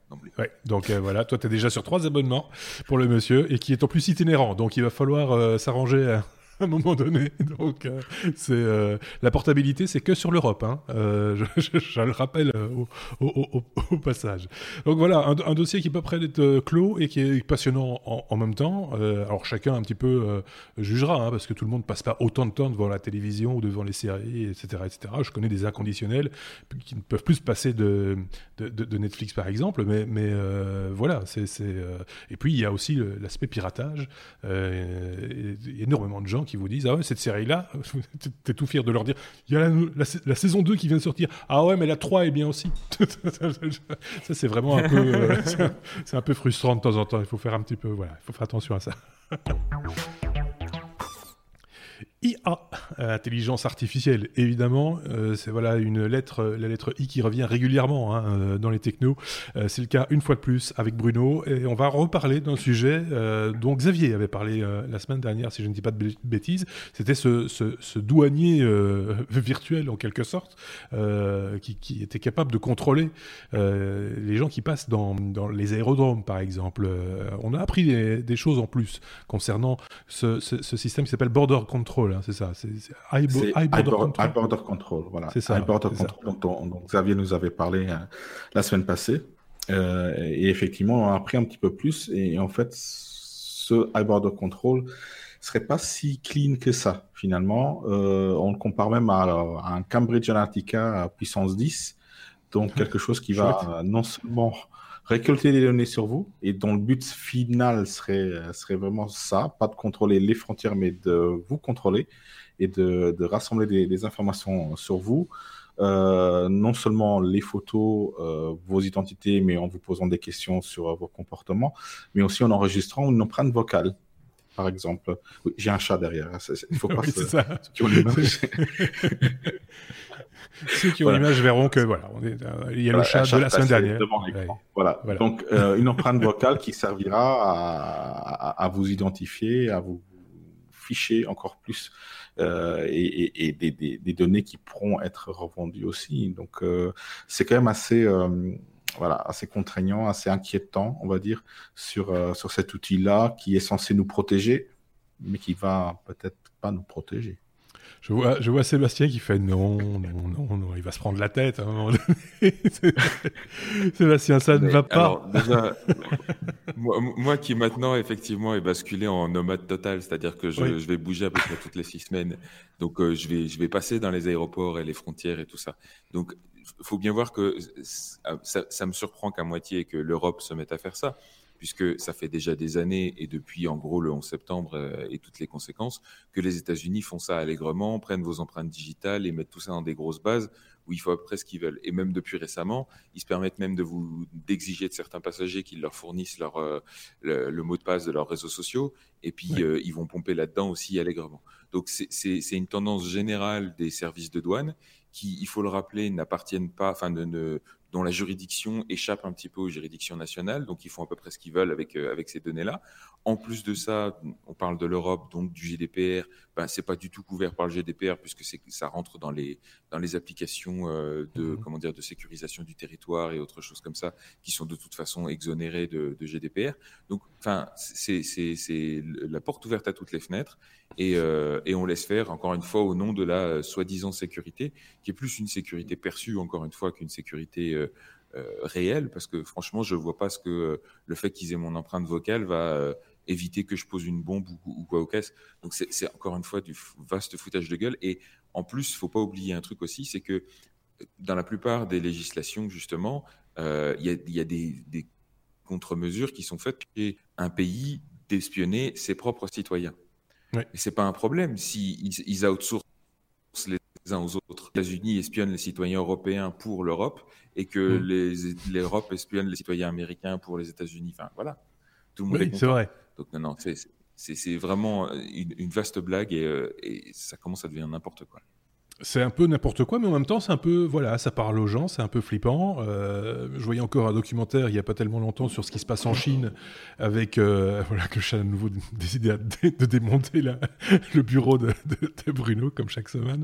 Donc voilà, toi, tu es déjà sur trois abonnements pour le monsieur et qui est en plus itinérant. Donc il va falloir s'arranger à un moment donné. Donc, euh, euh, la portabilité, c'est que sur l'Europe. Hein. Euh, je, le rappelle au, passage. Donc voilà, un, dossier qui est pas prêt d'être clos et qui est passionnant en, même temps. alors chacun un petit peu jugera, hein, parce que tout le monde passe pas autant de temps devant la télévision ou devant les séries, etc., etc. Je connais des inconditionnels qui ne peuvent plus se passer de, de, Netflix par exemple, mais, mais voilà, c'est et puis il y a aussi l'aspect piratage. énormément de gens qui vous disent Ah ouais, cette série-là, t'es tout fier de leur dire Il y a la, saison 2 qui vient de sortir. Ah ouais, mais la 3 est bien aussi. ça, c'est vraiment un peu. Euh, c'est un peu frustrant de temps en temps. Il faut faire un petit peu. Voilà, il faut faire attention à ça. IA, intelligence artificielle, évidemment, euh, c'est voilà une lettre, la lettre I qui revient régulièrement hein, euh, dans les technos. Euh, c'est le cas une fois de plus avec Bruno et on va reparler d'un sujet dont Xavier avait parlé la semaine dernière, si je ne dis pas de bêtises. C'était ce, douanier virtuel en quelque sorte qui, était capable de contrôler les gens qui passent dans, les aérodromes, par exemple. on a appris des, choses en plus concernant ce, ce système qui s'appelle Border Control Hein, c'est ça. C'est high, border, control. Voilà. C'est ça. border control dont, Xavier nous avait parlé euh, la semaine passée. Euh, et effectivement, on a appris un petit peu plus. Et en fait, ce high border control serait pas si clean que ça, finalement. Euh, on le compare même à, un Cambridge Analytica à puissance 10. Donc, quelque chose qui va non seulement récolter des données sur vous et dont le but final serait, serait vraiment ça, pas de contrôler les frontières, mais de vous contrôler et de, rassembler des, informations sur vous. Euh, non seulement les photos, euh, vos identités, mais en vous posant des questions sur vos comportements, mais aussi en enregistrant une empreinte vocale par exemple. Oui, j'ai un chat derrière. Il faut pas oui, se... ça. Ceux qui ont l'image verront que voilà, on est, euh, il y a le chat de la semaine dernière. Voilà. Donc euh, une empreinte vocale qui servira à, à, vous identifier, à vous ficher encore plus euh, et, et, des, des, des, données qui pourront être revendues aussi. Donc euh, c'est quand même assez voilà, assez contraignant, assez inquiétant, on va dire, sur, sur cet outil-là qui est censé nous protéger, mais qui va peut-être pas nous protéger. Je vois, je vois Sébastien qui fait non, non, non, non, il va se prendre la tête à un moment donné. Sébastien, ça ne va pas. déjà, moi, qui maintenant, effectivement, est basculé en nomade total, c'est-à-dire que je, vais bouger à peu près toutes les six semaines. Donc, euh, je, vais, je vais passer dans les aéroports et les frontières et tout ça. Donc, faut bien voir que ça, ça me surprend qu'à moitié que l'Europe se mette à faire ça puisque ça fait déjà des années, et depuis en gros le 11 septembre euh, et toutes les conséquences, que les États-Unis font ça allègrement, prennent vos empreintes digitales et mettent tout ça dans des grosses bases où il faut à peu près ce qu'ils veulent. Et même depuis récemment, ils se permettent même de vous d'exiger de certains passagers qu'ils leur fournissent leur, euh, le, mot de passe de leurs réseaux sociaux, et puis euh, ils vont pomper là-dedans aussi allègrement. Donc c'est une tendance générale des services de douane qui, il faut le rappeler, n'appartiennent pas, enfin dont la juridiction échappe un petit peu aux juridictions nationales, donc ils font à peu près ce qu'ils veulent avec, euh, avec ces données-là. En plus de ça, on parle de l'Europe, donc du GDPR, ben, c'est pas du tout couvert par le GDPR puisque c'est ça rentre dans les dans les applications euh, de mmh. comment dire de sécurisation du territoire et autres choses comme ça qui sont de toute façon exonérées de, de GDPR. Donc, enfin, c'est la porte ouverte à toutes les fenêtres et euh, et on laisse faire encore une fois au nom de la euh, soi-disant sécurité qui est plus une sécurité perçue encore une fois qu'une sécurité réelle parce que franchement je vois pas ce que le fait qu'ils aient mon empreinte vocale va éviter que je pose une bombe ou, quoi au caisse. Donc c'est encore une fois du vaste foutage de gueule. Et en plus, il faut pas oublier un truc aussi, c'est que dans la plupart des législations, justement, euh, il y, a, des, contre-mesures qui sont faites chez un pays d'espionner ses propres citoyens. Ouais. Et c'est pas un problème si ils, outsourcent les uns aux autres. Les États-Unis espionnent les citoyens européens pour l'Europe et que l'Europe espionne les citoyens américains pour les États-Unis. Enfin, voilà. Tout le monde oui, c'est vrai. Donc non, non, c'est vraiment une, vaste blague et, euh, et, ça commence à devenir n'importe quoi c'est un peu n'importe quoi, mais en même temps, c'est un peu, voilà, ça parle aux gens, c'est un peu flippant. Euh, je voyais encore un documentaire il n'y a pas tellement longtemps sur ce qui se passe en Chine, avec, euh, voilà, que j'ai à nouveau décidé de, démonter le bureau de, Bruno, comme chaque semaine.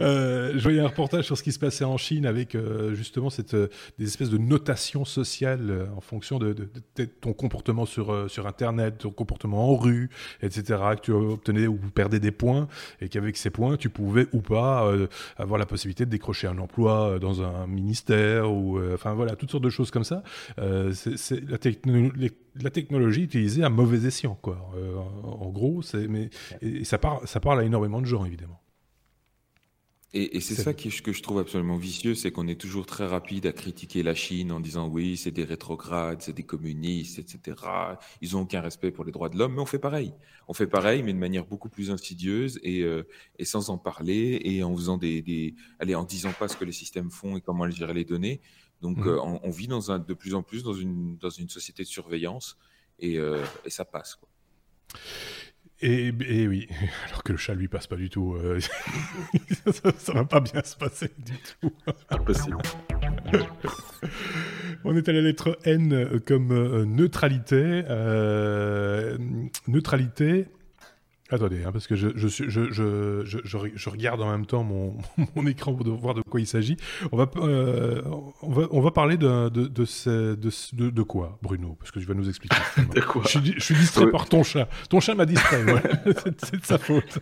euh, je voyais un reportage sur ce qui se passait en Chine avec, justement, cette, des espèces de notations sociales en fonction de, ton comportement sur, sur Internet, ton comportement en rue, etc., que tu obtenais ou perdais des points, et qu'avec ces tu pouvais ou pas euh, avoir la possibilité de décrocher un emploi euh, dans un ministère ou euh, enfin voilà toutes sortes de choses comme ça. c'est la, technologie utilisée à mauvais escient quoi. en gros, c'est mais et ça parle ça parle à énormément de gens évidemment. Et, c'est ça qui, que je trouve absolument vicieux, c'est qu'on est toujours très rapide à critiquer la Chine en disant oui, c'est des rétrogrades, c'est des communistes, etc. Ils n'ont aucun respect pour les droits de l'homme, mais on fait pareil. On fait pareil, mais de manière beaucoup plus insidieuse et, euh, et sans en parler et en faisant des, des, allez, en disant pas ce que les systèmes font et comment elles gèrent les données. Donc, mmh. euh, on, vit dans un, de plus en plus dans une, dans une société de surveillance et, euh, et ça passe. Quoi. Et, oui, alors que le chat lui passe pas du tout. Euh, ça, va pas bien se passer du tout. Impossible. On est à la lettre N comme euh, neutralité. Euh, neutralité. Attendez, hein, parce que je, je, je, je, je, regarde en même temps mon, mon écran pour voir de quoi il s'agit. On va, euh, on va, on va parler de, de, de, de, de, quoi, Bruno? Parce que tu vas nous expliquer. de quoi? Je, suis, je suis distrait par ton chat. Ton chat m'a distrait, c'est de sa faute.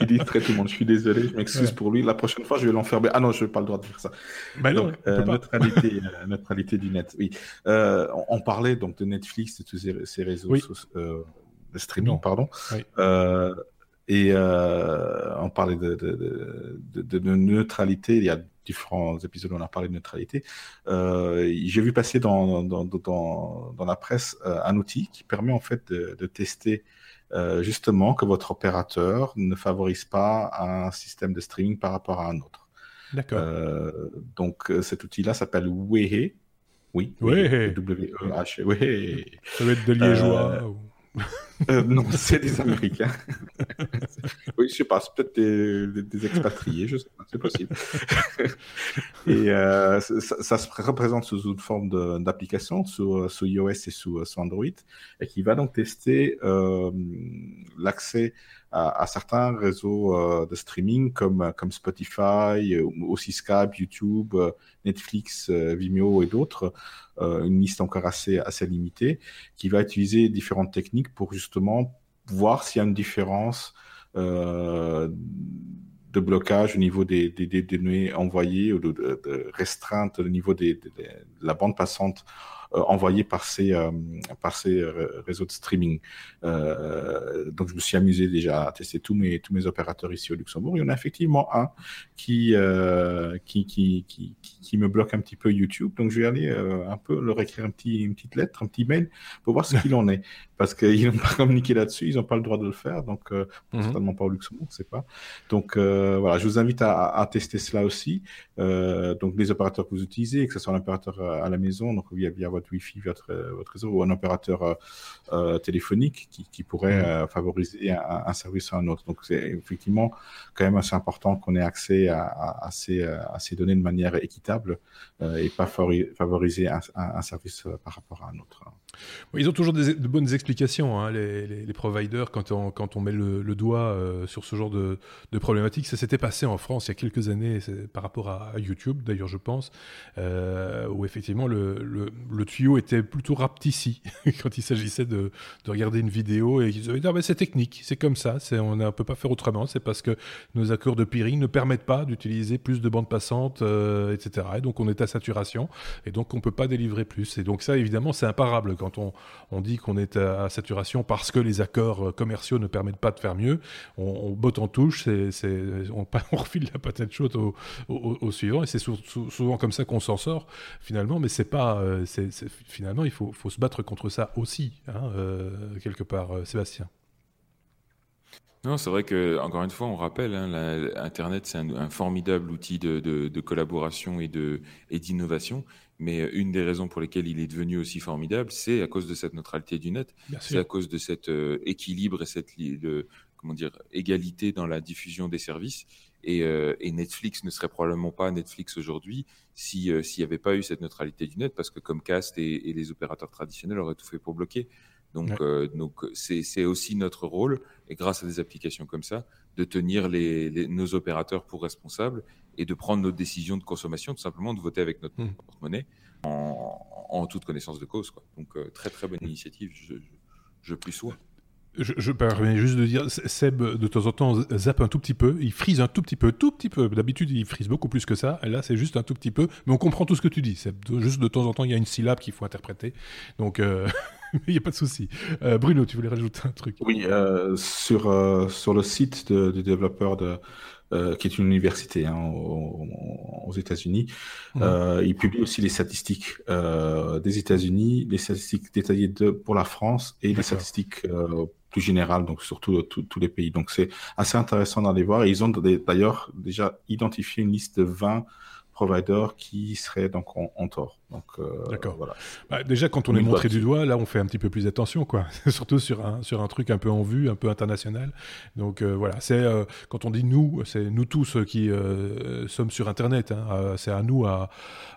il distrait tout le monde, je suis désolé, je m'excuse pour lui. La prochaine fois, je vais l'enfermer. Ah non, je n'ai pas le droit de faire ça. Bah donc, euh, neutralité, euh, neutralité du net, oui. On, parlait donc de Netflix et tous ces, réseaux oui. sociaux streaming, pardon. Euh, et euh, on parlait de, de, de, neutralité. Il y a différents épisodes où on a parlé de neutralité. Euh, j'ai vu passer dans, dans, dans, dans, la presse un outil qui permet en fait de, tester justement que votre opérateur ne favorise pas un système de streaming par rapport à un autre. D'accord. donc cet outil-là s'appelle Wehe. Oui. Wehe. W-E-H. Wehe. Ça va être de liégeois. Ou... Euh, non, c'est des Américains. oui, je sais pas, c'est peut-être des, expatriés, je sais pas, c'est possible. et euh, ça, se représente sous une forme d'application, sous, sous, iOS et sous, sous, Android, et qui va donc tester euh, l'accès à, certains réseaux euh, de streaming comme, comme Spotify, euh, aussi Skype, YouTube, euh, Netflix, Vimeo et d'autres, une liste encore assez, assez limitée, qui va utiliser différentes techniques pour justement voir s'il y a une différence de blocage au niveau des, des, données envoyées ou de, restreinte au niveau de, la bande passante euh, envoyés par ces, euh, par ces euh, réseaux de streaming. donc, je me suis amusé déjà à tester tous mes, tous mes opérateurs ici au Luxembourg. Il y en a effectivement un qui, qui, qui, qui, qui, me bloque un petit peu YouTube. Donc, je vais aller un peu leur écrire un petit, une petite lettre, un petit mail pour voir ce qu'il en est. Parce qu'ils n'ont pas communiqué là-dessus, ils n'ont pas le droit de le faire. Donc, euh, mhm. certainement pas au Luxembourg, c'est pas. Donc, voilà, je vous invite à, à tester cela aussi. donc, les opérateurs que vous utilisez, que ce soit un opérateur à la maison, donc via, via votre votre Wi-Fi, votre, votre réseau, ou un opérateur euh, euh, téléphonique qui, qui pourrait mm. euh, favoriser un, service à un autre. Donc c'est effectivement quand même assez important qu'on ait accès à, à, ces, à, ces, données de manière équitable et pas favoriser un, un, service par rapport à un autre. Ils ont toujours de bonnes explications, hein, les, providers, quand on, met le, doigt euh, sur ce genre de, de problématique. Ça s'était passé en France il y a quelques années par rapport à, YouTube, d'ailleurs, je pense, euh, où effectivement le, tuyau était plutôt raptici quand il s'agissait de, de, regarder une vidéo et ils disaient ah, ben, c'est technique, c'est comme ça, on ne peut pas faire autrement, c'est parce que nos accords de peering ne permettent pas d'utiliser plus de bandes passantes, euh, etc. Et donc on est à saturation et donc on ne peut pas délivrer plus. Et donc ça, évidemment, c'est imparable quand on, dit qu'on est à, saturation parce que les accords euh, commerciaux ne permettent pas de faire mieux, on, botte en touche, on, refile la patate chaude au, suivant, et c'est souvent comme ça qu'on s'en sort finalement, mais c'est pas, euh, finalement il faut, se battre contre ça aussi, hein, euh, quelque part, Sébastien. Non, c'est vrai que encore une fois, on rappelle, hein, Internet c'est un, formidable outil de, collaboration et d'innovation. Mais une des raisons pour lesquelles il est devenu aussi formidable, c'est à cause de cette neutralité du net. C'est à cause de cet euh, équilibre et cette comment dire, égalité dans la diffusion des services. Euh, et, Netflix ne serait probablement pas Netflix aujourd'hui si euh, s'il n'y avait pas eu cette neutralité du net, parce que Comcast et, et les opérateurs traditionnels auraient tout fait pour bloquer. Donc, donc c'est aussi notre rôle, et grâce à des applications comme ça, de tenir les, nos opérateurs pour responsables et de prendre nos décisions de consommation, tout simplement de voter avec notre hmm. porte-monnaie en, toute connaissance de cause. Quoi. Donc euh, très très bonne initiative, je, je, plus sois. Je, je permets juste de dire, Seb, de temps en temps, zappe un tout petit peu, il frise un tout petit peu, tout petit peu. D'habitude, il frise beaucoup plus que ça. Et là, c'est juste un tout petit peu. Mais on comprend tout ce que tu dis. Seb. Juste de temps en temps, il y a une syllabe qu'il faut interpréter. Donc, euh, il n'y a pas de souci. Euh, Bruno, tu voulais rajouter un truc? Oui, sur, sur le site du développeur de, euh, qui est une université hein, aux, États-Unis. Euh, il publie aussi les statistiques euh, des États-Unis, les statistiques détaillées de, pour la France et les statistiques plus générales, donc surtout tous les pays. Donc c'est assez intéressant d'aller voir. Ils ont d'ailleurs déjà identifié une liste de 20 qui seraient donc en, tort. Donc, euh, D'accord. Voilà. Bah, déjà, quand on est montré du doigt, là, on fait un petit peu plus attention, quoi. Surtout sur un, sur un truc un peu en vue, un peu international. Donc euh, voilà, c'est euh, quand on dit nous, c'est nous tous qui sommes sur Internet. Hein, c'est à nous à,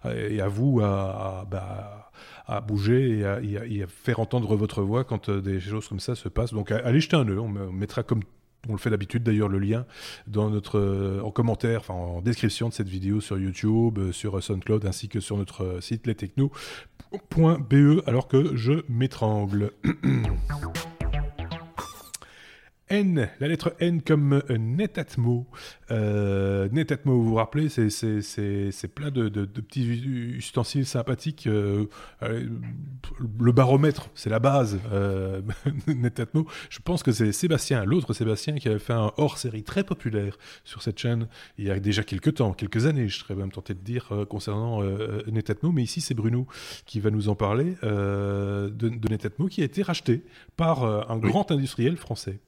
et à vous à, bah, à bouger et à, faire entendre votre voix quand des choses comme ça se passent. Donc allez jeter un œil, on mettra comme on le fait d'habitude d'ailleurs le lien dans notre euh, en commentaire, en description de cette vidéo sur YouTube, euh, sur SoundCloud ainsi que sur notre euh, site lestechno.be alors que je m'étrangle. N, la lettre N comme Netatmo. Euh, Netatmo, vous vous rappelez, c'est plein de, petits ustensiles sympathiques. Euh, euh, le baromètre, c'est la base. Euh, Netatmo, je pense que c'est Sébastien, l'autre Sébastien, qui avait fait un hors-série très populaire sur cette chaîne il y a déjà quelques temps, quelques années, je serais même tenté de dire, concernant Netatmo. Mais ici, c'est Bruno qui va nous en parler de, de Netatmo, qui a été racheté par un grand industriel français.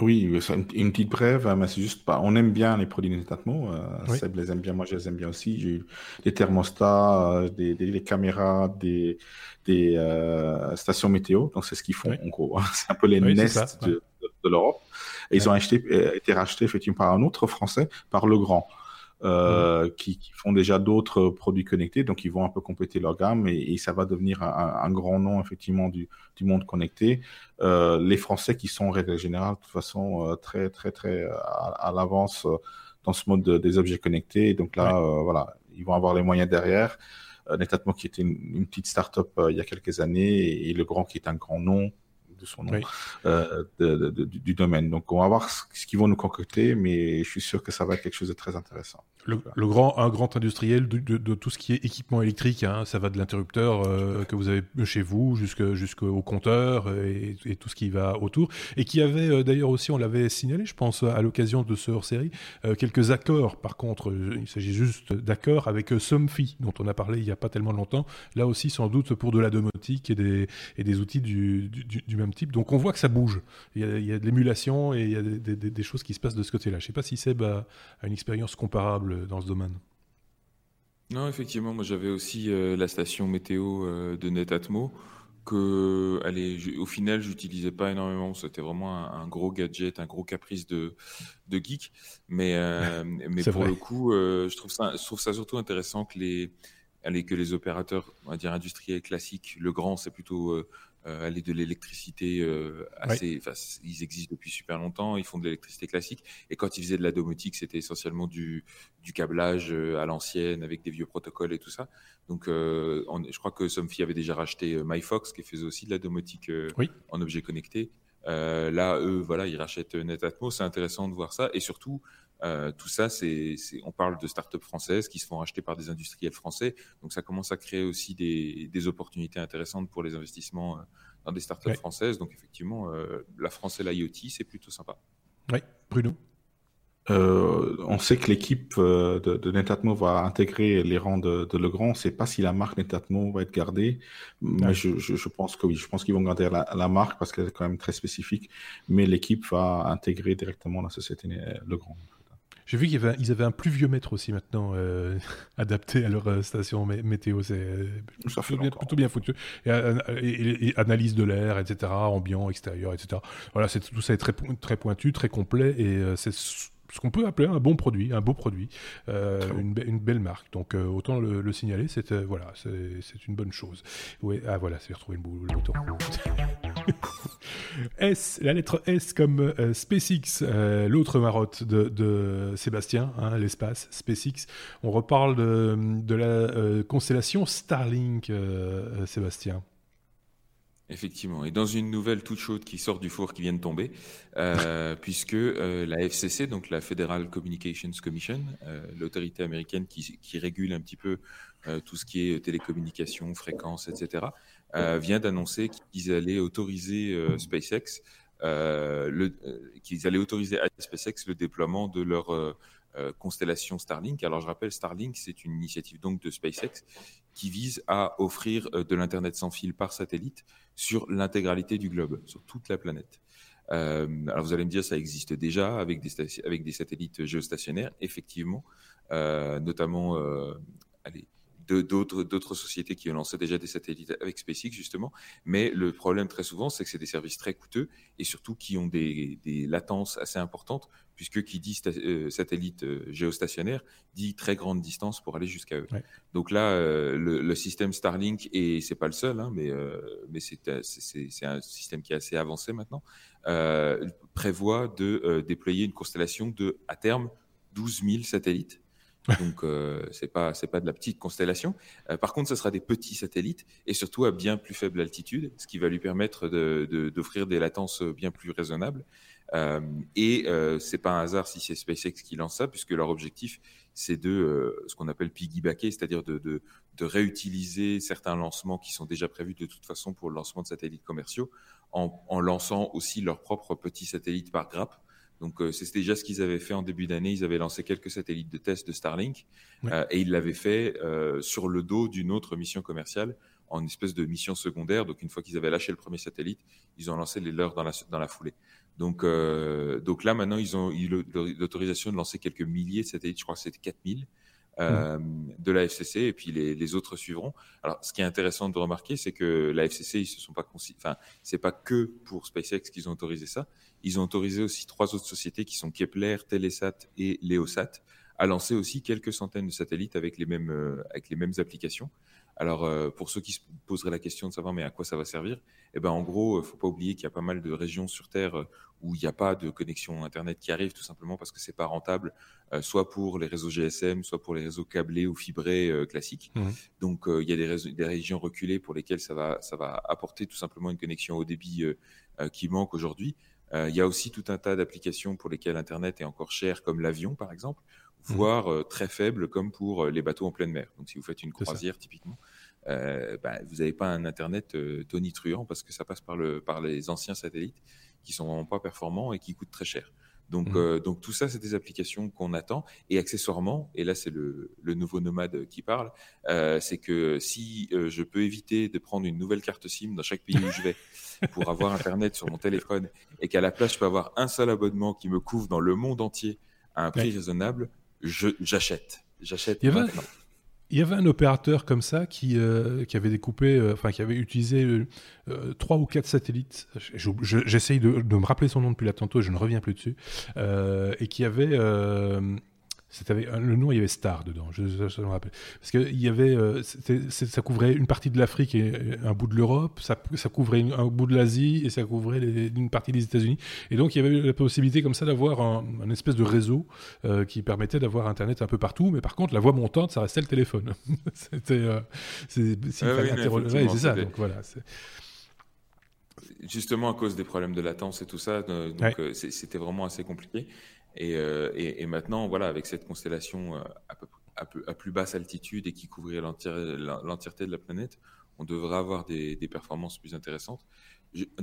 Oui, une, petite brève, hein, mais c'est juste pas. On aime bien les produits Netatmo. Euh, Seb les aime bien, moi je les aime bien aussi. J'ai eu des thermostats, euh, des, des, caméras, des, des euh, stations météo. Donc c'est ce qu'ils font en gros. Hein. C'est un peu les Nest de, de, l'Europe. Et ils ont acheté, euh, été rachetés effectivement par un autre Français, par Legrand. Euh, qui, qui, font déjà d'autres produits connectés, donc ils vont un peu compléter leur gamme et, et ça va devenir un, un, grand nom effectivement du, du monde connecté. Euh, les Français qui sont en règle générale de toute façon euh, très très très à, l'avance dans ce mode des objets connectés, et donc là voilà, ils vont avoir les moyens derrière. Netatmo qui était une, une petite start-up il y a quelques années et, et le grand qui est un grand nom de son nom, euh, du domaine. Donc, on va voir ce, qu'ils vont nous concocter, mais je suis sûr que ça va être quelque chose de très intéressant. Le, grand, un grand industriel de, tout ce qui est équipement électrique, hein, ça va de l'interrupteur euh, que vous avez chez vous jusqu'au compteur et, tout ce qui va autour, et qui avait euh, d'ailleurs aussi, on l'avait signalé, je pense, à l'occasion de ce hors-série, quelques accords. Par contre, il s'agit juste d'accords avec Somfy, dont on a parlé il n'y a pas tellement longtemps. Là aussi, sans doute pour de la domotique et des, et des outils du, du, du même type. Donc on voit que ça bouge. Il y a, de l'émulation et il y a des, choses qui se passent de ce côté-là. Je ne sais pas si Seb a, une expérience comparable dans ce domaine. Non, effectivement, moi j'avais aussi euh, la station météo euh, de Netatmo que, allez, au final, j'utilisais pas énormément. C'était vraiment un, gros gadget, un gros caprice de, de geek. Mais, euh, mais pour le coup, je trouve ça, je trouve ça surtout intéressant que les que les opérateurs, on va dire industriels classiques, le grand, c'est plutôt euh, aller de l'électricité euh, assez. Ils existent depuis super longtemps, ils font de l'électricité classique. Et quand ils faisaient de la domotique, c'était essentiellement du, du câblage euh, à l'ancienne avec des vieux protocoles et tout ça. Donc, je crois que Somfy avait déjà racheté MyFox qui faisait aussi de la domotique en objets connectés. là, eux, voilà, ils rachètent Netatmo. C'est intéressant de voir ça. Et surtout, euh, tout ça, c'est, on parle de startups françaises qui se font racheter par des industriels français. Donc, ça commence à créer aussi des, des opportunités intéressantes pour les investissements euh, dans des startups françaises. Donc, effectivement, euh, la France et l'IoT, c'est plutôt sympa. Oui, Bruno on sait que l'équipe de, de, Netatmo va intégrer les rangs de, de Legrand. On ne sait pas si la marque Netatmo va être gardée, mais je, je, pense que oui. Je pense qu'ils vont garder la, la marque parce qu'elle est quand même très spécifique. Mais l'équipe va intégrer directement la société Legrand. J'ai vu qu'ils avaient, ils avaient un plus vieux mètre aussi maintenant euh, adapté à leur euh, station météo. C'est euh, plutôt, bien, plutôt bien foutu. Et, analyse de l'air, etc., ambiant, extérieur, etc. Voilà, tout ça est très, très pointu, très complet et c'est ce qu'on peut appeler un bon produit, un beau produit, une, une, belle marque. Donc autant le, signaler, c'est voilà, c'est, une bonne chose. Ouais, ah voilà, c'est retrouvé le bouton. S, la lettre S comme euh, SpaceX, euh, l'autre marotte de, Sébastien, hein, l'espace, SpaceX. On reparle de, la euh, constellation Starlink, Sébastien. Effectivement, et dans une nouvelle toute chaude qui sort du four qui vient de tomber, puisque la FCC, donc la Federal Communications Commission, l'autorité américaine qui, qui, régule un petit peu tout ce qui est télécommunications, fréquences, etc., euh, vient d'annoncer qu'ils allaient autoriser euh, SpaceX, euh, le, qu'ils allaient autoriser à SpaceX le déploiement de leur constellation Starlink. Alors je rappelle, Starlink, c'est une initiative donc de SpaceX qui vise à offrir de l'internet sans fil par satellite sur l'intégralité du globe, sur toute la planète. alors vous allez me dire, ça existe déjà avec des, avec des satellites géostationnaires, effectivement, notamment, allez, d'autres sociétés qui ont lancé déjà des satellites avec SpaceX justement. Mais le problème très souvent, c'est que c'est des services très coûteux et surtout qui ont des, latences assez importantes, puisque qui dit euh, satellite euh, géostationnaire dit très grande distance pour aller jusqu'à eux. Donc là, euh, le, système Starlink et c'est pas le seul, hein, mais mais c'est un système qui est assez avancé maintenant, prévoit de déployer une constellation de à terme 12 000 satellites donc euh, c'est pas c'est pas de la petite constellation. Euh, par contre, ce sera des petits satellites et surtout à bien plus faible altitude, ce qui va lui permettre d'offrir de, des latences bien plus raisonnables. Euh, et euh, c'est pas un hasard si c'est SpaceX qui lance ça, puisque leur objectif c'est de euh, ce qu'on appelle piggybacker, c'est-à-dire de, de, de, réutiliser certains lancements qui sont déjà prévus de toute façon pour le lancement de satellites commerciaux, en, en lançant aussi leurs propres petits satellites par grappe donc euh, c'est déjà ce qu'ils avaient fait en début d'année. Ils avaient lancé quelques satellites de test de Starlink euh, et ils l'avaient fait euh, sur le dos d'une autre mission commerciale en espèce de mission secondaire. Donc une fois qu'ils avaient lâché le premier satellite, ils ont lancé les leurs dans la, dans la foulée. Donc, donc là maintenant ils ont eu l'autorisation de lancer quelques milliers de satellites. Je crois que c'était 4000. Euh, de la FCC et puis les, les, autres suivront. Alors, ce qui est intéressant de remarquer, c'est que la FCC, ils se sont pas enfin, c'est pas que pour SpaceX qu'ils ont autorisé ça. Ils ont autorisé aussi trois autres sociétés qui sont Kepler, Telesat et Leosat à lancer aussi quelques centaines de satellites avec les mêmes euh, avec les mêmes applications. Alors, euh, pour ceux qui se poseraient la question de savoir mais à quoi ça va servir, eh ben en gros, faut pas oublier qu'il y a pas mal de régions sur Terre où il n'y a pas de connexion Internet qui arrive, tout simplement parce que c'est pas rentable, euh, soit pour les réseaux GSM, soit pour les réseaux câblés ou fibrés euh, classiques. Mmh. Donc, euh, il y a des, des, régions reculées pour lesquelles ça va, ça va apporter tout simplement une connexion au débit qui manque aujourd'hui. il y a aussi tout un tas d'applications pour lesquelles Internet est encore cher, comme l'avion, par exemple, mmh. voire très faible, comme pour les bateaux en pleine mer. Donc, si vous faites une croisière, typiquement, bah, vous n'avez pas un Internet tonitruant parce que ça passe par, le, par les anciens satellites qui sont vraiment pas performants et qui coûtent très cher. Donc, mmh. euh, donc tout ça, c'est des applications qu'on attend. Et accessoirement, et là c'est le, le, nouveau nomade qui parle, euh, c'est que si euh, je peux éviter de prendre une nouvelle carte SIM dans chaque pays où je vais pour avoir Internet sur mon téléphone et qu'à la place je peux avoir un seul abonnement qui me couvre dans le monde entier à un prix raisonnable, j'achète. J'achète maintenant. Il y avait un opérateur comme ça qui, euh, qui avait découpé, euh, enfin qui avait utilisé euh, trois ou quatre satellites. J'essaye de, de, me rappeler son nom depuis là tantôt, je ne reviens plus dessus. et qui avait Le nom, il y avait Star dedans, je, me rappelle. Parce que il y avait, euh, ça couvrait une partie de l'Afrique et un bout de l'Europe, ça, ça, couvrait un bout de l'Asie et ça couvrait une partie des États-Unis. Et donc il y avait la possibilité comme ça d'avoir un, espèce de réseau euh, qui permettait d'avoir Internet un peu partout. Mais par contre, la voix montante, ça restait le téléphone. C'était, euh, c'est, c'est ça. Donc voilà. Justement à cause des problèmes de latence et tout ça, donc c'était vraiment assez compliqué. Euh, et, maintenant, voilà, avec cette constellation euh, à, plus basse altitude et qui couvrirait l'entièreté de la planète, on devrait avoir des, performances plus intéressantes.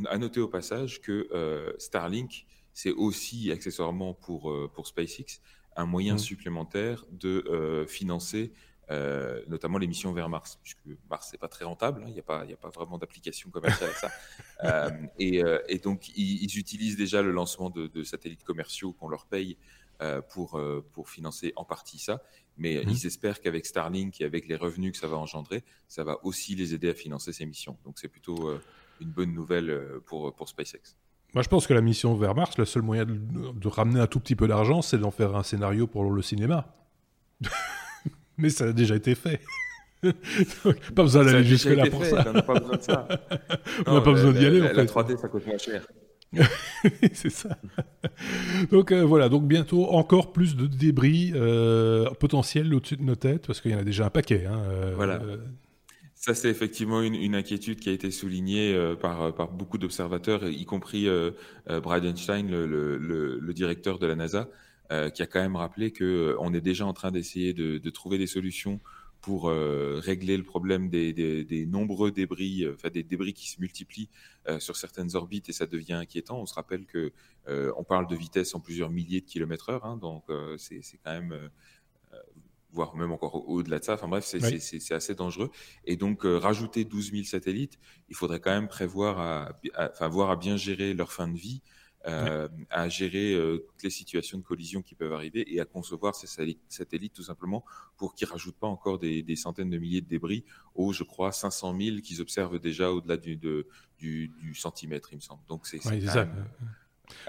à noter au passage que euh, Starlink, c'est aussi accessoirement pour, pour SpaceX un moyen mmh. supplémentaire de financer euh, notamment les missions vers Mars, puisque Mars n'est pas très rentable, hein, il n'y a, pas, a pas vraiment d'application commerciale à ça. Euh, euh, et, donc, ils, utilisent déjà le lancement de, satellites commerciaux qu'on leur paye pour, pour financer en partie ça. Mais mmh. ils espèrent qu'avec Starlink et avec les revenus que ça va engendrer, ça va aussi les aider à financer ces missions. Donc, c'est plutôt une bonne nouvelle pour, pour SpaceX. Moi, je pense que la mission vers Mars, le seul moyen de, de ramener un tout petit peu d'argent, c'est d'en faire un scénario pour le cinéma. mais ça a déjà été fait. pas besoin d'aller jusque-là pour ça. On n'a pas besoin de ça. on n'a pas besoin d'y aller. La, en fait. 3D, ça coûte moins cher. c'est ça. donc euh, voilà, donc bientôt encore plus de débris euh, potentiels au-dessus de nos têtes, parce qu'il y en a déjà un paquet. Hein, euh, voilà. Ça, c'est effectivement une, une, inquiétude qui a été soulignée par, par beaucoup d'observateurs, y compris Einstein, le, le, le, directeur de la NASA, euh, qui a quand même rappelé que euh, on est déjà en train d'essayer de, de, trouver des solutions pour euh, régler le problème des, des, des nombreux débris, enfin des débris qui se multiplient sur certaines orbites et ça devient inquiétant. On se rappelle que on parle de vitesse en plusieurs milliers de kilomètres heure, hein, donc c'est quand même voire même encore au-delà de ça. Enfin bref, c'est assez dangereux. Et donc, rajouter 12 000 satellites, il faudrait quand même prévoir à, enfin, voir à bien gérer leur fin de vie, euh, à gérer euh, toutes les situations de collision qui peuvent arriver et à concevoir ces satellites tout simplement pour qu'ils rajoutent pas encore des, des, centaines de milliers de débris aux, je crois, 500 000 qu'ils observent déjà au-delà du, de, du, du, centimètre, il me semble. Donc c'est ça.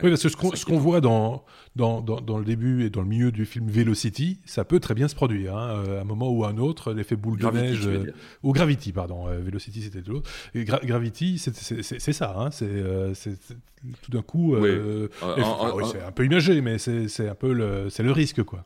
Oui, parce que ce qu'on voit dans, dans, dans, le début et dans le milieu du film Velocity, ça peut très bien se produire. Hein, euh, à un moment ou à un autre, l'effet boule de neige. Euh, ou Gravity, pardon. Euh, Velocity, c'était l'autre. Gravity, c'est ça. Hein, c'est tout d'un coup. c'est un peu imagé, mais c'est un peu le, le risque, quoi.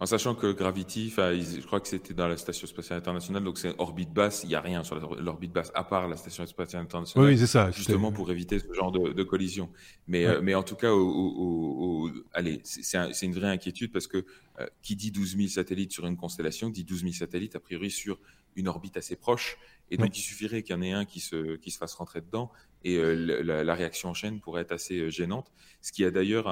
En sachant que Gravity, je crois que c'était dans la Station Spatiale Internationale, donc c'est orbite basse, il n'y a rien sur l'orbite basse, à part la Station Spatiale Internationale. Oui, c'est ça. Justement pour éviter ce genre de, de collision. Mais, euh, mais en tout cas, au, au, allez, c'est une vraie inquiétude parce que euh, qui dit 12 000 satellites sur une constellation, dit 12 000 satellites a priori sur une orbite assez proche. Et donc, il suffirait qu'il y en ait un qui se, qui se fasse rentrer dedans et euh, la, la, réaction en chaîne pourrait être assez gênante. Ce qui a d'ailleurs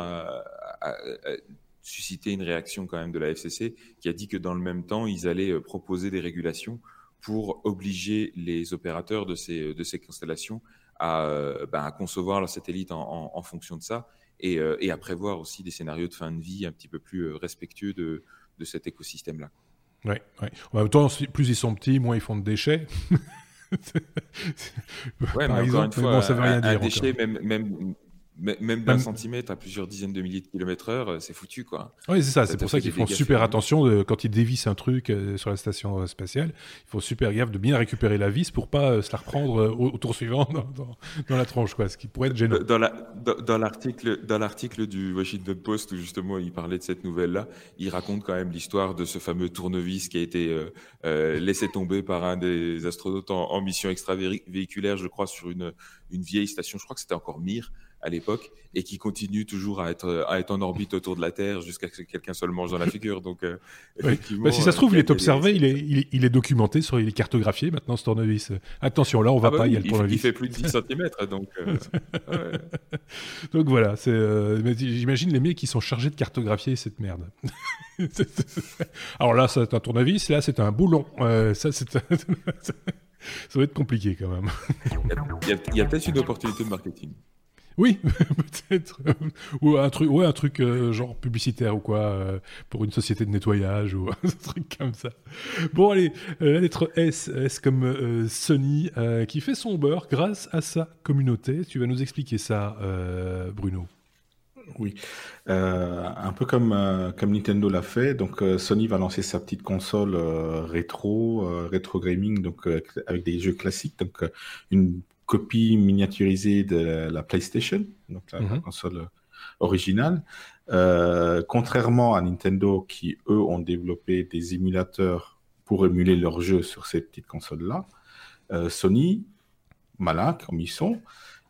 suscité une réaction quand même de la FCC qui a dit que dans le même temps, ils allaient euh, proposer des régulations pour obliger les opérateurs de ces, de ces constellations à, euh, ben, à concevoir leurs satellites en, en, fonction de ça et, euh, et, à prévoir aussi des scénarios de fin de vie un petit peu plus respectueux de, de cet écosystème-là. Oui, ouais. en même temps, plus ils sont petits, moins ils font de déchets. ouais, mais encore une fois, ça veut rien un, dire. déchet, même, même, même d'un centimètre à plusieurs dizaines de milliers de kilomètres heure, euh, c'est foutu, quoi. Oui, c'est ça. C'est pour ça qu'ils font super attention de, quand ils dévissent un truc euh, sur la station euh, spatiale. Il faut super gaffe de bien récupérer la vis pour pas se la reprendre au, tour suivant dans, la tronche, quoi. Ce qui pourrait être gênant. Dans, la, dans, l'article, dans l'article du Washington Post où justement il parlait de cette nouvelle-là, il raconte quand même l'histoire de ce fameux tournevis qui a été laissé tomber par un des astronautes en, en mission extravéhiculaire, je crois, sur une, une vieille station. Je crois que c'était encore Mir à l'époque et qui continue toujours à être, à être en orbite autour de la Terre jusqu'à ce que quelqu'un se le mange dans la figure. Donc, euh, bah, si ça se trouve, il est observé, il est, il est, documenté, sur, il est cartographié maintenant ce tournevis. Attention, là, on va ah bah pas, il y a le tournevis. Il fait plus de 10 cm, donc. Euh, donc voilà, c'est, euh, j'imagine les mecs qui sont chargés de cartographier cette merde. Alors là, c'est un tournevis, là, c'est un boulon. ça, c'est. ça va être compliqué quand même. il y a peut-être une opportunité de marketing. Oui, peut-être. ou un truc, ouais, un truc euh, genre publicitaire ou quoi, euh, pour une société de nettoyage ou un truc comme ça. Bon, allez, euh, la lettre S, S comme Sony, qui fait son beurre grâce à sa communauté. Tu vas nous expliquer ça, Bruno. Oui, un peu comme, comme Nintendo l'a fait. Donc, Sony va lancer sa petite console rétro, rétro gaming, donc avec des jeux classiques. Donc, une copie miniaturisée de la PlayStation, donc la, mhm. console originale. contrairement à Nintendo, qui eux ont développé des émulateurs pour émuler leurs jeux sur ces petites consoles-là, Sony, malin comme ils sont,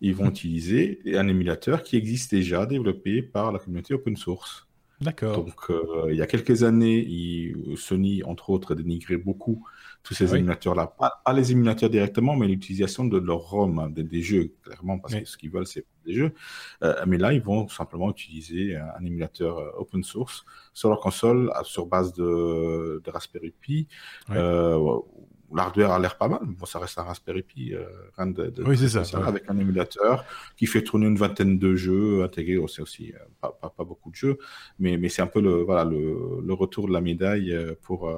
ils vont utiliser un émulateur qui existe déjà, développé par la communauté open source. D'accord. Donc, euh, il y a quelques années, Sony, entre autres, dénigrait beaucoup tous ces émulateurs-là. Pas, les émulateurs directement, mais l'utilisation de leur ROM, hein, des, jeux, clairement, parce que ce qu'ils veulent, c'est des jeux. Euh, mais là, ils vont simplement utiliser un, émulateur euh, open source sur leur console sur base de, Raspberry Pi l'hardware a l'air pas mal. Bon, ça reste un Raspberry Pi, euh, rien de, oui, c'est ça, avec un émulateur qui fait tourner une vingtaine de jeux intégrés. C'est aussi euh, pas, pas, beaucoup de jeux, mais, mais c'est un peu le, voilà, le, le, retour de la médaille euh, pour,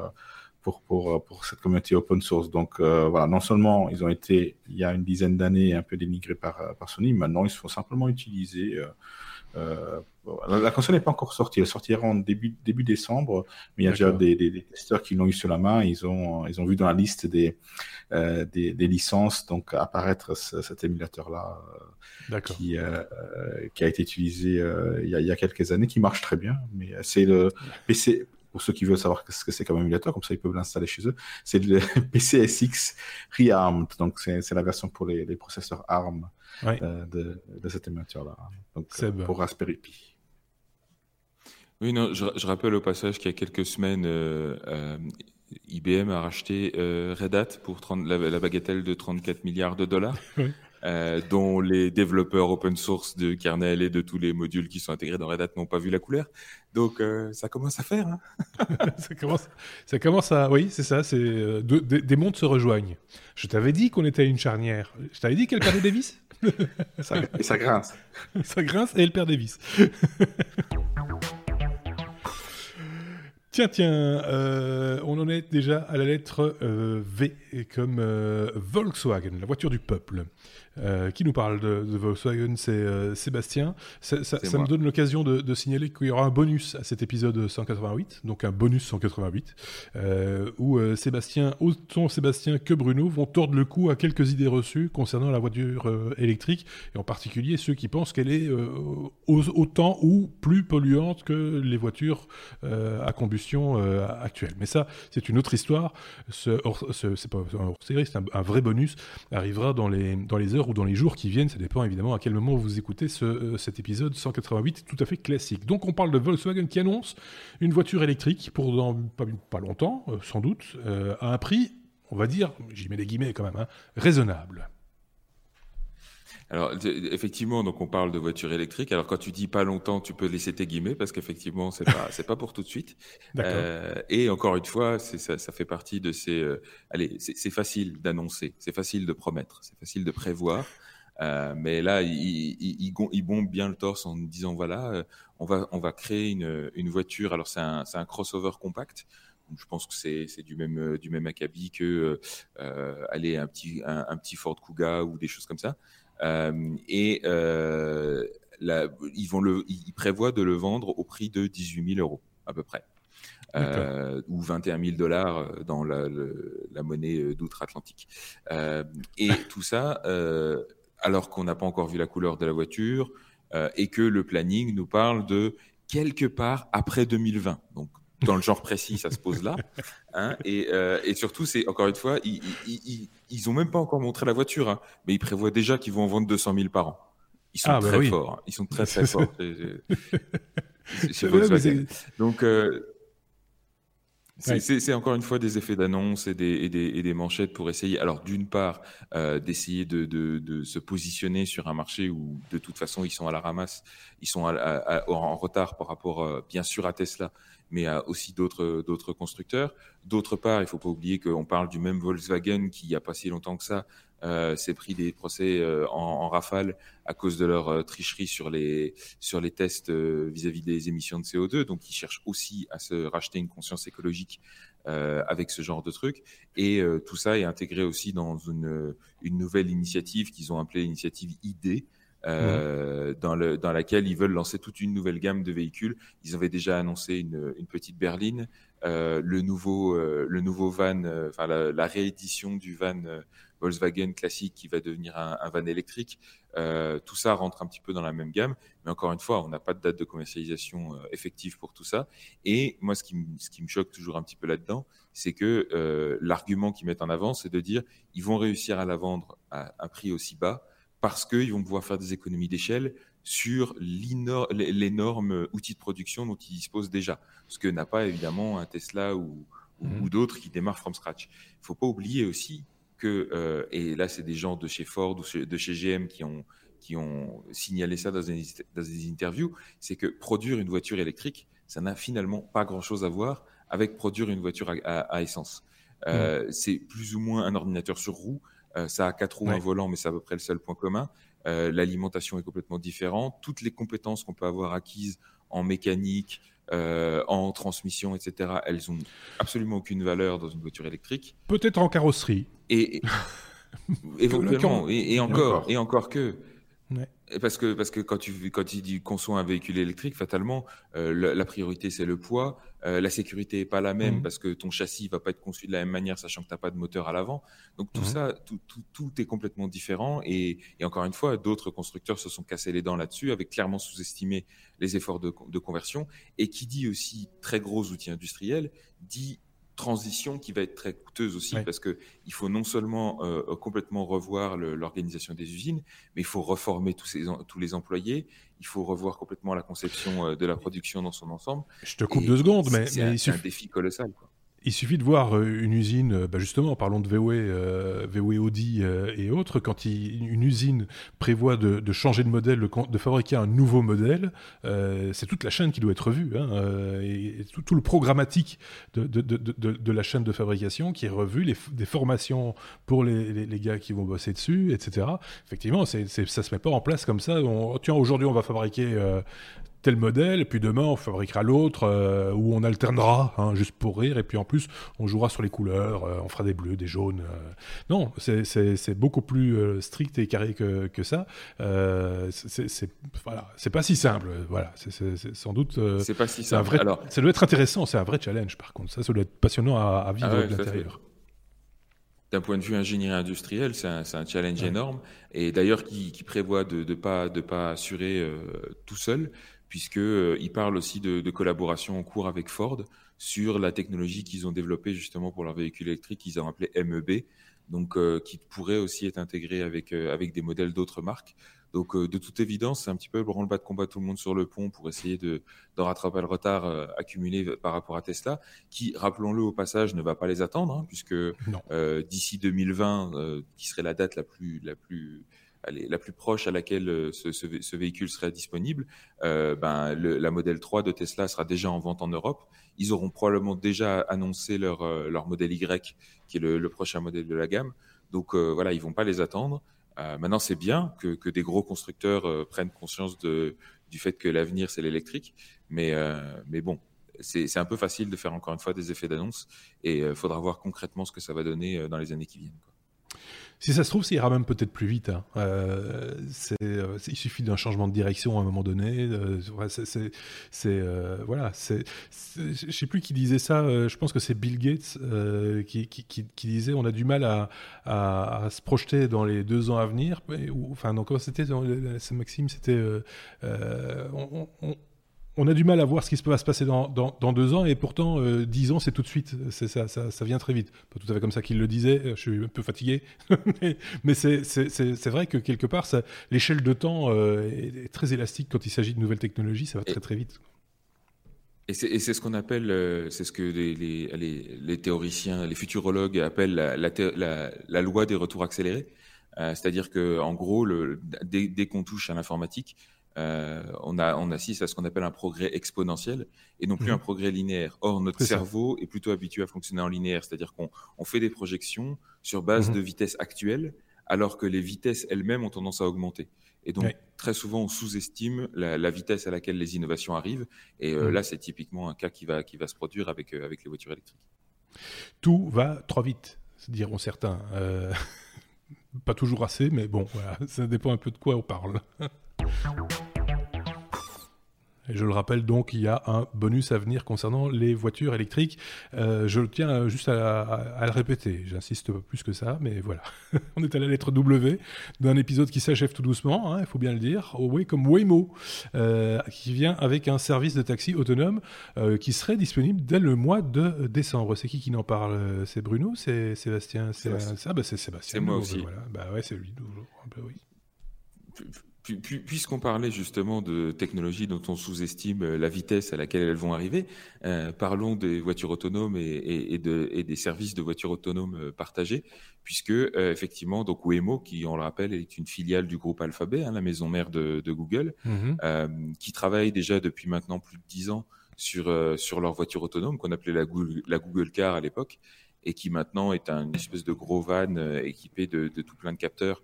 pour, pour, pour cette communauté open source. Donc voilà, non seulement ils ont été, il y a une dizaine d'années, un peu dénigrés par, par Sony, maintenant ils se font simplement utiliser euh, la, console n'est pas encore sortie. Elle sortira en début, début décembre, mais il y a déjà des, testeurs qui l'ont eu sur la main. Ils ont, ils ont vu dans la liste des, euh, des, licences donc apparaître cet émulateur-là euh, qui, qui a été utilisé il y, a, quelques années, qui marche très bien. Mais c'est le PC, pour ceux qui veulent savoir ce que c'est comme émulateur, comme ça ils peuvent l'installer chez eux, c'est le PCSX Rearmed. Donc c'est la version pour les, les processeurs ARM euh, de, de, cette émulateur-là. Donc, euh, pour Raspberry Pi. Oui, non, je, je, rappelle au passage qu'il y a quelques semaines, euh, IBM a racheté Red Hat pour 30, la, la, bagatelle de 34 milliards de dollars. Euh, dont les développeurs open source de kernel et de tous les modules qui sont intégrés dans Red Hat n'ont pas vu la couleur. Donc euh, ça commence à faire. Hein ça, commence, ça commence à... Oui, c'est ça, c'est euh, des mondes se rejoignent. Je t'avais dit qu'on était à une charnière. Je t'avais dit qu'elle perdait des vis? Ça, Et ça grince. ça grince et elle perd des Tiens, tiens, on en est déjà à la lettre V, comme Volkswagen, la voiture du peuple. Euh, qui nous parle de, Volkswagen, c'est euh, Sébastien. Ça, me donne l'occasion de, signaler qu'il y aura un bonus à cet épisode 188, donc un bonus 188, euh, où Sébastien, autant Sébastien que Bruno vont tordre le cou à quelques idées reçues concernant la voiture électrique, et en particulier ceux qui pensent qu'elle est autant ou plus polluante que les voitures à combustion actuelles. Mais ça, c'est une autre histoire. Ce, c'est pas un hors-série, c'est un, vrai bonus, arrivera dans les, dans les heures ou dans les jours qui viennent, ça dépend évidemment à quel moment vous écoutez euh, cet épisode 188 tout à fait classique. Donc on parle de Volkswagen qui annonce une voiture électrique pour dans pas, longtemps, euh, sans doute, euh, à un prix, on va dire, j'y mets des guillemets quand même, hein, raisonnable. Alors effectivement, donc on parle de voiture électrique. Alors quand tu dis pas longtemps, tu peux laisser tes guillemets parce qu'effectivement c'est pas c'est pas pour tout de suite. Euh, et encore une fois, ça, ça fait partie de ces. Euh, allez, c'est facile d'annoncer, c'est facile de promettre, c'est facile de prévoir. Euh, mais là, il, il, il, bombe bien le torse en disant voilà, euh, on va on va créer une, une voiture. Alors c'est un c'est un crossover compact. je pense que c'est c'est du même du même acabit que euh, aller un petit un, un, petit Ford Kuga ou des choses comme ça. Euh, et euh, ils, vont le, ils prévoient de le vendre au prix de 18 000 euros à peu près. Euh, ou 21 000 dollars dans la, la monnaie d'outre-Atlantique. Euh, et tout ça, euh, alors qu'on n'a pas encore vu la couleur de la voiture et que le planning nous parle de quelque part après 2020. Donc dans le genre précis, ça se pose là. Hein, et, euh, et, surtout, c'est encore une fois, ils, ils, ils, ont même pas encore montré la voiture, hein, mais ils prévoient déjà qu'ils vont en vendre 200 000 par an. Ils sont ah, bah très forts. Hein. Ils sont très très forts. Donc, euh, c'est encore une fois des effets d'annonce et des, et, des, et des, manchettes pour essayer, alors d'une part, euh, d'essayer de, de, de, se positionner sur un marché où de toute façon ils sont à la ramasse, ils sont en retard par rapport euh, bien sûr à Tesla, mais à aussi d'autres d'autres constructeurs. D'autre part, il faut pas oublier qu'on parle du même Volkswagen qui, il a pas si longtemps que ça, euh, s'est pris des procès euh, en, en, rafale à cause de leur euh, tricherie sur les sur les tests euh, vis-à-vis des émissions de CO2. Donc, ils cherchent aussi à se racheter une conscience écologique avec ce genre de truc. Et tout ça est intégré aussi dans une une nouvelle initiative qu'ils ont appelée l'initiative ID, euh, dans, le, dans laquelle ils veulent lancer toute une nouvelle gamme de véhicules. Ils avaient déjà annoncé une, une petite berline, euh, le, nouveau, euh, le nouveau van, euh, enfin la, la, réédition du van Volkswagen classique qui va devenir un, un van électrique. tout ça rentre un petit peu dans la même gamme, mais encore une fois, on n'a pas de date de commercialisation effective pour tout ça. Et moi, ce qui, ce qui me choque toujours un petit peu là-dedans, c'est que l'argument qu'ils mettent en avant, c'est de dire ils vont réussir à la vendre à un prix aussi bas parce qu'ils vont pouvoir faire des économies d'échelle sur l'énorme outil de production dont ils disposent déjà, ce que n'a pas évidemment un Tesla ou, mmh. d'autres qui démarrent from scratch. Il ne faut pas oublier aussi que, euh, et là c'est des gens de chez Ford ou de chez GM qui ont, qui ont signalé ça dans des, dans des interviews, c'est que produire une voiture électrique, ça n'a finalement pas grand-chose à voir avec produire une voiture à, essence. Euh, mmh. C'est plus ou moins un ordinateur sur roue, euh, ça a quatre roues, un volant, mais c'est à peu près le seul point commun. L'alimentation est complètement différente. Toutes les compétences qu'on peut avoir acquises en mécanique, euh, en transmission, etc., elles ont absolument aucune valeur dans une voiture électrique. Peut-être en carrosserie. Et, éventuellement, et, encore, et encore que. Parce que, parce que quand tu quand tu dis conçois un véhicule électrique, fatalement, euh, la, priorité c'est le poids. Euh, la sécurité est pas la même mmh. parce que ton châssis va pas être conçu de la même manière, sachant que tu n'as pas de moteur à l'avant. Donc tout mmh. ça, tout, tout, tout, est complètement différent. Et, et encore une fois, d'autres constructeurs se sont cassés les dents là-dessus, avec clairement sous-estimé les efforts de, de conversion. Et qui dit aussi très gros outils industriels, dit transition qui va être très coûteuse aussi parce que il faut non seulement euh, complètement revoir l'organisation des usines, mais il faut reformer tous, ces, tous les employés, il faut revoir complètement la conception euh, de la production dans son ensemble. Je te coupe deux secondes, mais c'est un, un, défi colossal. Quoi. Il suffit de voir euh, une usine, euh, bah justement, parlons de VW, euh, VW Audi euh, et autres, quand une usine prévoit de, changer de modèle, de, fabriquer un nouveau modèle, c'est toute la chaîne qui doit être revue, hein, tout, le programmatique de, la chaîne de fabrication qui est revu, les, formations pour les, gars qui vont bosser dessus, etc. Effectivement, ça se met pas en place comme ça. Tiens, aujourd'hui, on va fabriquer tel modèle, et puis demain on fabriquera l'autre, euh, où on alternera, hein, juste pour rire, et puis en plus on jouera sur les couleurs, euh, on fera des bleus, des jaunes. Euh. Non, c'est beaucoup plus strict et carré que, que ça. c'est voilà, pas si simple. Voilà, c'est sans doute. c'est pas si simple. Vrai, Alors... Ça doit être intéressant, c'est un vrai challenge par contre. Ça, ça doit être passionnant à, vivre ah de l'intérieur d'un point de vue ingénierie industrielle, c'est un, un, challenge énorme. Et d'ailleurs, qui, qui, prévoit de ne pas, de pas assurer euh, tout seul, puisqu'il euh, parle aussi de, de, collaboration en cours avec Ford sur la technologie qu'ils ont développée justement pour leur véhicule électrique, qu'ils ont appelé MEB, donc euh, qui pourrait aussi être intégré avec, avec des modèles d'autres marques. Donc, euh, de toute évidence, c'est un petit peu le branle-bas de combat tout le monde sur le pont pour essayer de, de rattraper le retard euh, accumulé par rapport à Tesla, qui, rappelons-le au passage, ne va pas les attendre, hein, puisque euh, d'ici 2020, qui serait la date la plus, la plus, la plus proche à laquelle ce, ce, véhicule serait disponible, ben, le, la modèle 3 de Tesla sera déjà en vente en Europe. Ils auront probablement déjà annoncé leur, leur modèle Y, qui est le, prochain modèle de la gamme. Donc voilà, ils vont pas les attendre. Euh, maintenant, c'est bien que, que, des gros constructeurs euh, prennent conscience de, du fait que l'avenir, c'est l'électrique. Mais, euh, mais bon, c'est un peu facile de faire encore une fois des effets d'annonce et il faudra voir concrètement ce que ça va donner dans les années qui viennent. Si ça se trouve, ça ira même peut-être plus vite. Hein. Euh, euh, il suffit d'un changement de direction à un moment donné. Euh, c'est, euh, voilà. Je sais plus qui disait ça. Je pense que c'est Bill Gates qui, disait on a du mal à, se projeter dans les deux ans à venir. Enfin, donc c'était, c'est Maxime, c'était on a du mal à voir ce qui va se passer dans, dans, deux ans, et pourtant, euh, dix ans, c'est tout de suite. C'est ça, ça, ça, vient très vite. Pas tout à fait comme ça qu'il le disait, je suis un peu fatigué. mais, mais c'est vrai que quelque part, l'échelle de temps euh, est, très élastique quand il s'agit de nouvelles technologies, ça va très très vite. Et c'est ce qu'on appelle, euh, c'est ce que les, les, les, théoriciens, les futurologues appellent la, la, la loi des retours accélérés. C'est-à-dire que, en gros, le, dès, dès qu'on touche à l'informatique, euh, on, a, on assiste à ce qu'on appelle un progrès exponentiel et non plus un mhm. progrès linéaire. Or, notre cerveau est plutôt habitué à fonctionner en linéaire, c'est-à-dire qu'on on fait des projections sur base mhm. de vitesse actuelle, alors que les vitesses elles-mêmes ont tendance à augmenter. Et donc, très souvent, on sous-estime la, la, vitesse à laquelle les innovations arrivent. Et euh, mhm. là, c'est typiquement un cas qui va, qui va se produire avec, euh, avec les voitures électriques. Tout va trop vite, diront certains. Euh, pas toujours assez, mais bon, voilà, ça dépend un peu de quoi on parle. je le rappelle donc, il y a un bonus à venir concernant les voitures électriques. Euh, je tiens juste à, le répéter. J'insiste pas plus que ça, mais voilà. On est à la lettre W d'un épisode qui s'achève tout doucement, hein, il faut bien le dire. Oui, comme Waymo, euh, qui vient avec un service de taxi autonome euh, qui serait disponible dès le mois de décembre. C'est qui qui en parle C'est Bruno C'est Sébastien C'est ça bah, C'est Sébastien. C'est moi aussi. Voilà. Bah ouais, c'est lui toujours. oui Puisqu'on parlait justement de technologies dont on sous-estime euh, la vitesse à laquelle elles vont arriver, euh, parlons des voitures autonomes et, des services de voitures autonomes euh, partagés, puisque effectivement, donc Waymo, qui on le rappelle est une filiale du groupe Alphabet, hein, la maison mère de, Google, mm-hmm. qui travaille déjà depuis maintenant plus de dix ans sur sur leur voiture autonome qu'on appelait la Google, la Google Car à l'époque, et qui maintenant est un, une espèce de gros van équipé de, de tout plein de capteurs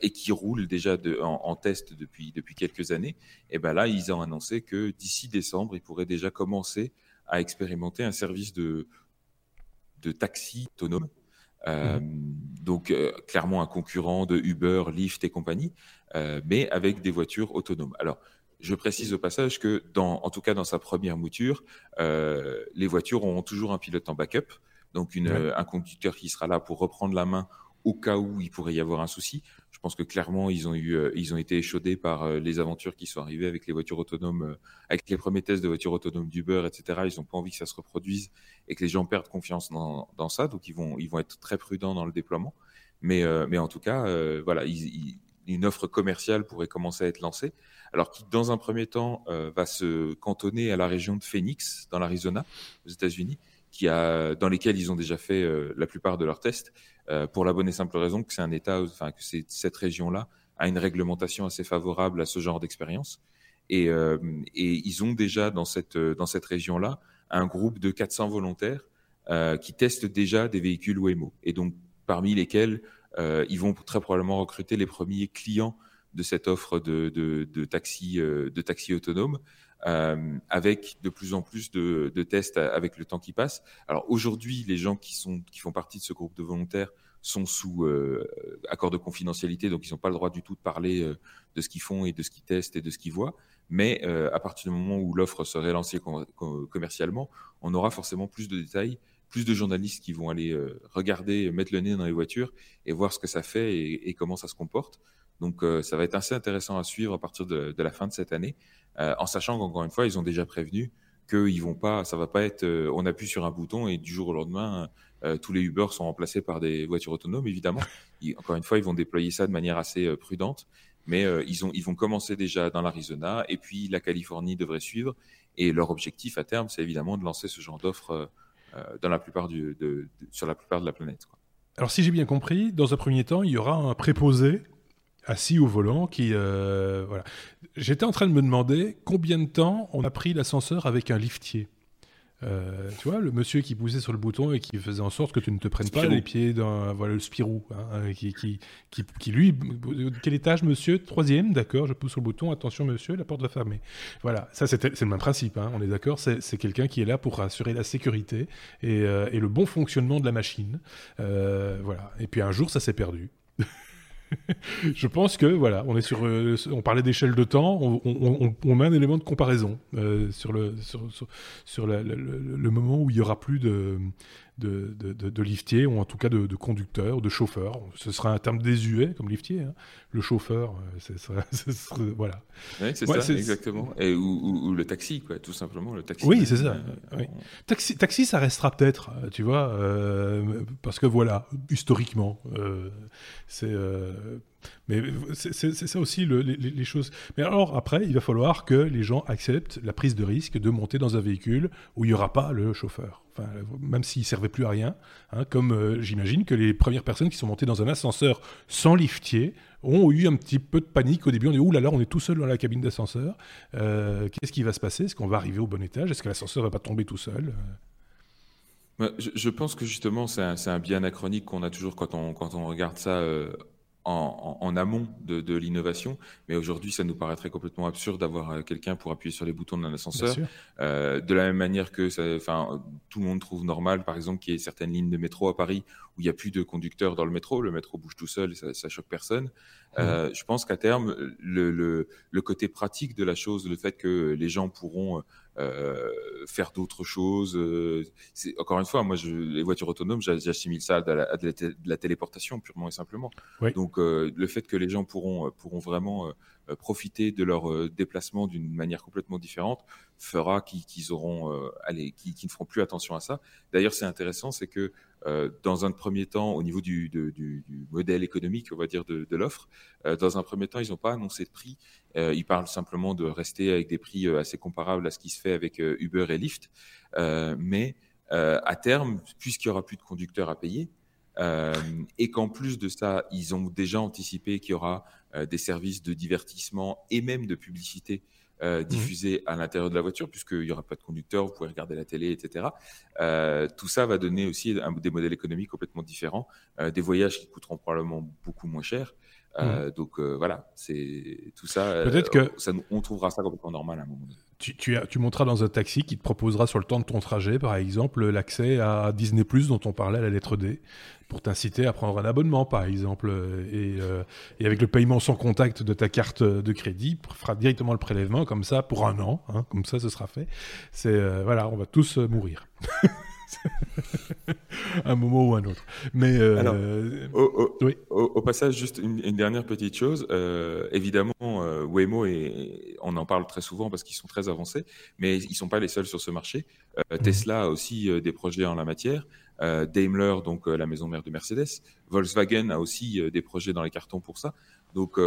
et qui roule déjà en, test depuis, depuis quelques années, et ben là, ils ont annoncé que d'ici décembre, ils pourraient déjà commencer à expérimenter un service de, de taxi autonome. Euh, mhm. Donc, euh, clairement, un concurrent de Uber, Lyft et compagnie, mais avec des voitures autonomes. Alors, je précise au passage que, dans, en tout cas dans sa première mouture, les voitures auront toujours un pilote en backup, donc une, un conducteur qui sera là pour reprendre la main au cas où il pourrait y avoir un souci. Je pense que clairement, ils ont, eu, euh, ils ont été échaudés par euh, les aventures qui sont arrivées avec les voitures autonomes, euh, avec les premiers tests de voitures autonomes d'Uber, etc. Ils n'ont pas envie que ça se reproduise et que les gens perdent confiance dans, dans, ça. Donc, ils vont, ils vont être très prudents dans le déploiement. Mais, mais en tout cas, voilà, une offre commerciale pourrait commencer à être lancée. Alors, qui, dans un premier temps, va se cantonner à la région de Phoenix, dans l'Arizona, aux États-Unis qui a, dans lesquels ils ont déjà fait euh, la plupart de leurs tests, euh, pour la bonne et simple raison que c'est un État, enfin que c'est cette région-là a une réglementation assez favorable à ce genre d'expérience. Et, euh, et, ils ont déjà dans cette, dans cette région-là un groupe de 400 volontaires qui testent déjà des véhicules Waymo. Et donc, parmi lesquels ils vont très probablement recruter les premiers clients de cette offre de, de, de taxi, de taxi autonome. Euh, avec de plus en plus de, de, tests avec le temps qui passe. Alors aujourd'hui, les gens qui, sont, qui font partie de ce groupe de volontaires sont sous euh, accord de confidentialité, donc ils n'ont pas le droit du tout de parler euh, de ce qu'ils font et de ce qu'ils testent et de ce qu'ils voient. Mais euh, à partir du moment où l'offre serait lancée commercialement, on aura forcément plus de détails, plus de journalistes qui vont aller regarder, mettre le nez dans les voitures et voir ce que ça fait et comment ça se comporte. Donc ça va être assez intéressant à suivre à partir de, de la fin de cette année. Euh, en sachant qu'encore une fois, ils ont déjà prévenu qu'ils vont pas, ça va pas être, euh, on appuie sur un bouton et du jour au lendemain, euh, tous les Uber sont remplacés par des voitures autonomes, évidemment. encore une fois, ils vont déployer ça de manière assez prudente, mais ils, ont, ils vont commencer déjà dans l'Arizona et puis la Californie devrait suivre. Et leur objectif à terme, c'est évidemment de lancer ce genre d'offres dans la plupart du, de, sur la plupart de la planète. Alors, si j'ai bien compris, dans un premier temps, il y aura un préposé assis au volant qui euh, voilà. J'étais en train de me demander combien de temps on a pris l'ascenseur avec un liftier. Euh, tu vois, le monsieur qui poussait sur le bouton et qui faisait en sorte que tu ne te prennes pas les pieds dans voilà, le Spirou, hein, qui, qui, qui, qui, lui, quel étage, monsieur? Troisième, d'accord, je pousse sur le bouton, attention, monsieur, la porte va fermer. Voilà, ça c'est le même principe, hein, on est d'accord, c'est quelqu'un qui est là pour assurer la sécurité et, euh, et le bon fonctionnement de la machine. Euh, voilà, et puis un jour, ça s'est perdu. je pense que voilà, on est sur, euh, on parlait d'échelle de temps, on, on, un élément de comparaison euh, sur le sur, sur, le, le, moment où il y aura plus de de, de, de, liftier, ou en tout cas de, de conducteur, de chauffeur. Ce sera un terme désuet comme liftier. Hein. Le chauffeur, euh, voilà. Oui, c'est ça, exactement. Et, ou, ou, le taxi, quoi, tout simplement. Le taxi. Oui, c'est ça. oui. Taxi, taxi, ça restera peut-être, euh, tu vois, euh, parce que voilà, historiquement, euh, c'est euh, mais c'est ça aussi le, les, choses. Mais alors après, il va falloir que les gens acceptent la prise de risque de monter dans un véhicule où il n'y aura pas le chauffeur. Enfin, même s'il servait plus à rien, hein, comme euh, j'imagine que les premières personnes qui sont montées dans un ascenseur sans liftier ont eu un petit peu de panique au début. On dit, ouh là là, on est tout seul dans la cabine d'ascenseur. Euh, Qu'est-ce qui va se passer? Est-ce qu'on va arriver au bon étage? Est-ce que l'ascenseur va pas tomber tout seul? Je, je, pense que justement, c'est un, un, bien anachronique qu'on a toujours quand on, quand on regarde ça euh, en, amont de, l'innovation, mais aujourd'hui, ça nous paraîtrait complètement absurde d'avoir euh, quelqu'un pour appuyer sur les boutons d'un ascenseur. Euh, de la même manière que ça, tout le monde trouve normal, par exemple, qu'il y ait certaines lignes de métro à Paris où il n'y a plus de conducteurs dans le métro, le métro bouge tout seul et ça, ça choque personne. Euh, je pense qu'à terme, le, le, le, côté pratique de la chose, le fait que les gens pourront euh, faire d'autres choses. Euh, encore une fois, moi, je, les voitures autonomes, j'assimile ça à, la, de, la, téléportation purement et simplement. Donc, euh, le fait que les gens pourront, pourront vraiment profiter de leur déplacement d'une manière complètement différente fera qu'ils auront, allez, qu'ils ne feront plus attention à ça. D'ailleurs, c'est intéressant, c'est que dans un premier temps, au niveau du, modèle économique, on va dire, de, l'offre, dans un premier temps, ils n'ont pas annoncé de prix. Euh, ils parlent simplement de rester avec des prix assez comparables à ce qui se fait avec Uber et Lyft. mais à terme, puisqu'il n'y aura plus de conducteurs à payer, et qu'en plus de ça, ils ont déjà anticipé qu'il y aura des services de divertissement et même de publicité euh, mmh. diffusés à l'intérieur de la voiture, puisqu'il n'y aura pas de conducteur, vous pouvez regarder la télé, etc. Euh, tout ça va donner aussi des modèles économiques complètement différents, euh, des voyages qui coûteront probablement beaucoup moins cher. Mmh. Donc voilà, c'est tout ça. Peut-être que ça, on trouvera ça complètement normal à un moment donné tu, monteras dans un taxi qui te proposera sur le temps de ton trajet, par exemple, l'accès à Disney dont on parlait à la lettre D, pour t'inciter à prendre un abonnement, par exemple. Et, euh, avec le paiement sans contact de ta carte de crédit, fera directement le prélèvement comme ça pour un an, hein, comme ça ce sera fait. C'est euh, voilà, on va tous euh, mourir. un moment ou un autre. Mais euh, au, passage, juste une, dernière petite chose. Euh, évidemment, euh, Waymo et on en parle très souvent parce qu'ils sont très avancés, mais ils sont pas les seuls sur ce marché. Mhm. Tesla a aussi des projets en la matière. Daimler, donc la maison mère de Mercedes, Volkswagen a aussi des projets dans les cartons pour ça. Donc,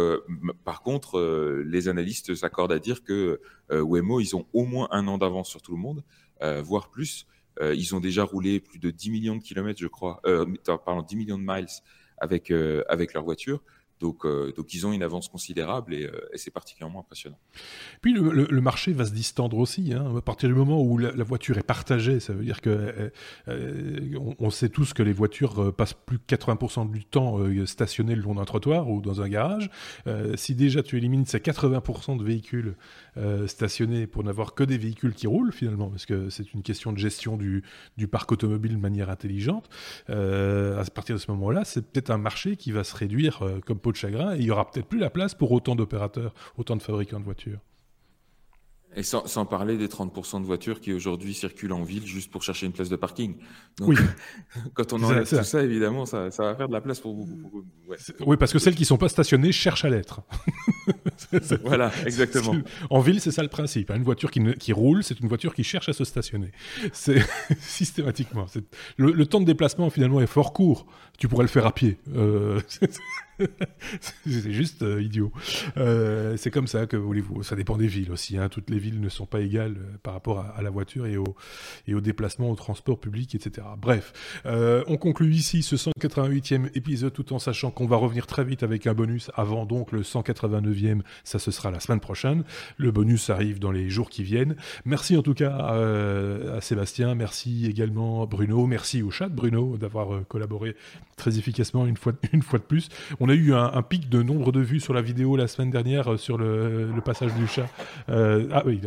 par contre, les analystes s'accordent à dire que Waymo, ils ont au moins un an d'avance sur tout le monde, voire plus. Euh, ils ont déjà roulé plus de 10 millions de kilomètres, je crois, euh, pardon, 10 millions de miles avec, euh, avec leur voiture. Donc, euh, donc ils ont une avance considérable et, euh, c'est particulièrement impressionnant. Puis le, le, marché va se distendre aussi. Hein. À partir du moment où la, voiture est partagée, ça veut dire que euh, on, sait tous que les voitures passent plus de 80% du temps stationnées le long d'un trottoir ou dans un garage. si déjà tu élimines ces 80% de véhicules stationnés pour n'avoir que des véhicules qui roulent finalement, parce que c'est une question de gestion du, du parc automobile de manière intelligente, à partir de ce moment-là, c'est peut-être un marché qui va se réduire comme de chagrin et il y aura peut-être plus la place pour autant d'opérateurs, autant de fabricants de voitures. Et sans, sans, parler des 30% de voitures qui aujourd'hui circulent en ville juste pour chercher une place de parking. Donc, oui. quand on enlève tout ça, évidemment, ça, ça, va faire de la place pour vous. Oui, parce que celles qui ne sont pas stationnées cherchent à l'être. voilà, exactement. En ville, c'est ça le principe. Hein. Une voiture qui, qui roule, c'est une voiture qui cherche à se stationner. C'est systématiquement. Le, le, temps de déplacement, finalement, est fort court. Tu pourrais le faire à pied. Euh... c'est juste euh, idiot. Euh, c'est comme ça que voulez-vous. Ça dépend des villes aussi. Hein. Toutes les villes ne sont pas égales euh, par rapport à, la voiture et au, et au déplacement, au transport public, etc. Bref, on conclut ici ce 188e épisode tout en sachant qu'on va revenir très vite avec un bonus avant donc le 189e. Ça, ce sera la semaine prochaine. Le bonus arrive dans les jours qui viennent. Merci en tout cas à, Sébastien. Merci également Bruno. Merci au chat Bruno d'avoir collaboré très efficacement une fois, une fois de plus. On a eu un, pic de nombre de vues sur la vidéo la semaine dernière euh, sur le, passage du chat. Euh, ah oui,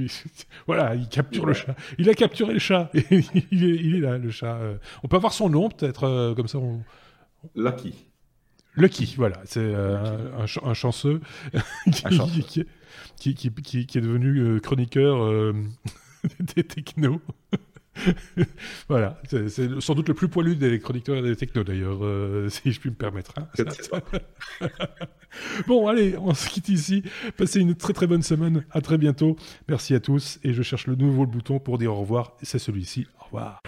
voilà, il capture le chat. Il a capturé le chat. il, est, là, le chat. Euh. On peut avoir son nom peut-être comme ça. On... Lucky. Lucky, voilà, c'est un, chanceux qui, qui, est devenu chroniqueur des technos. voilà, c'est sans doute le plus poilu des chroniqueurs et des technos d'ailleurs, euh, si je puis me permettre. Hein. bon, allez, on se quitte ici. Passez une très très bonne semaine. À très bientôt. Merci à tous. Et je cherche le nouveau bouton pour dire au revoir. C'est celui-ci. Au revoir.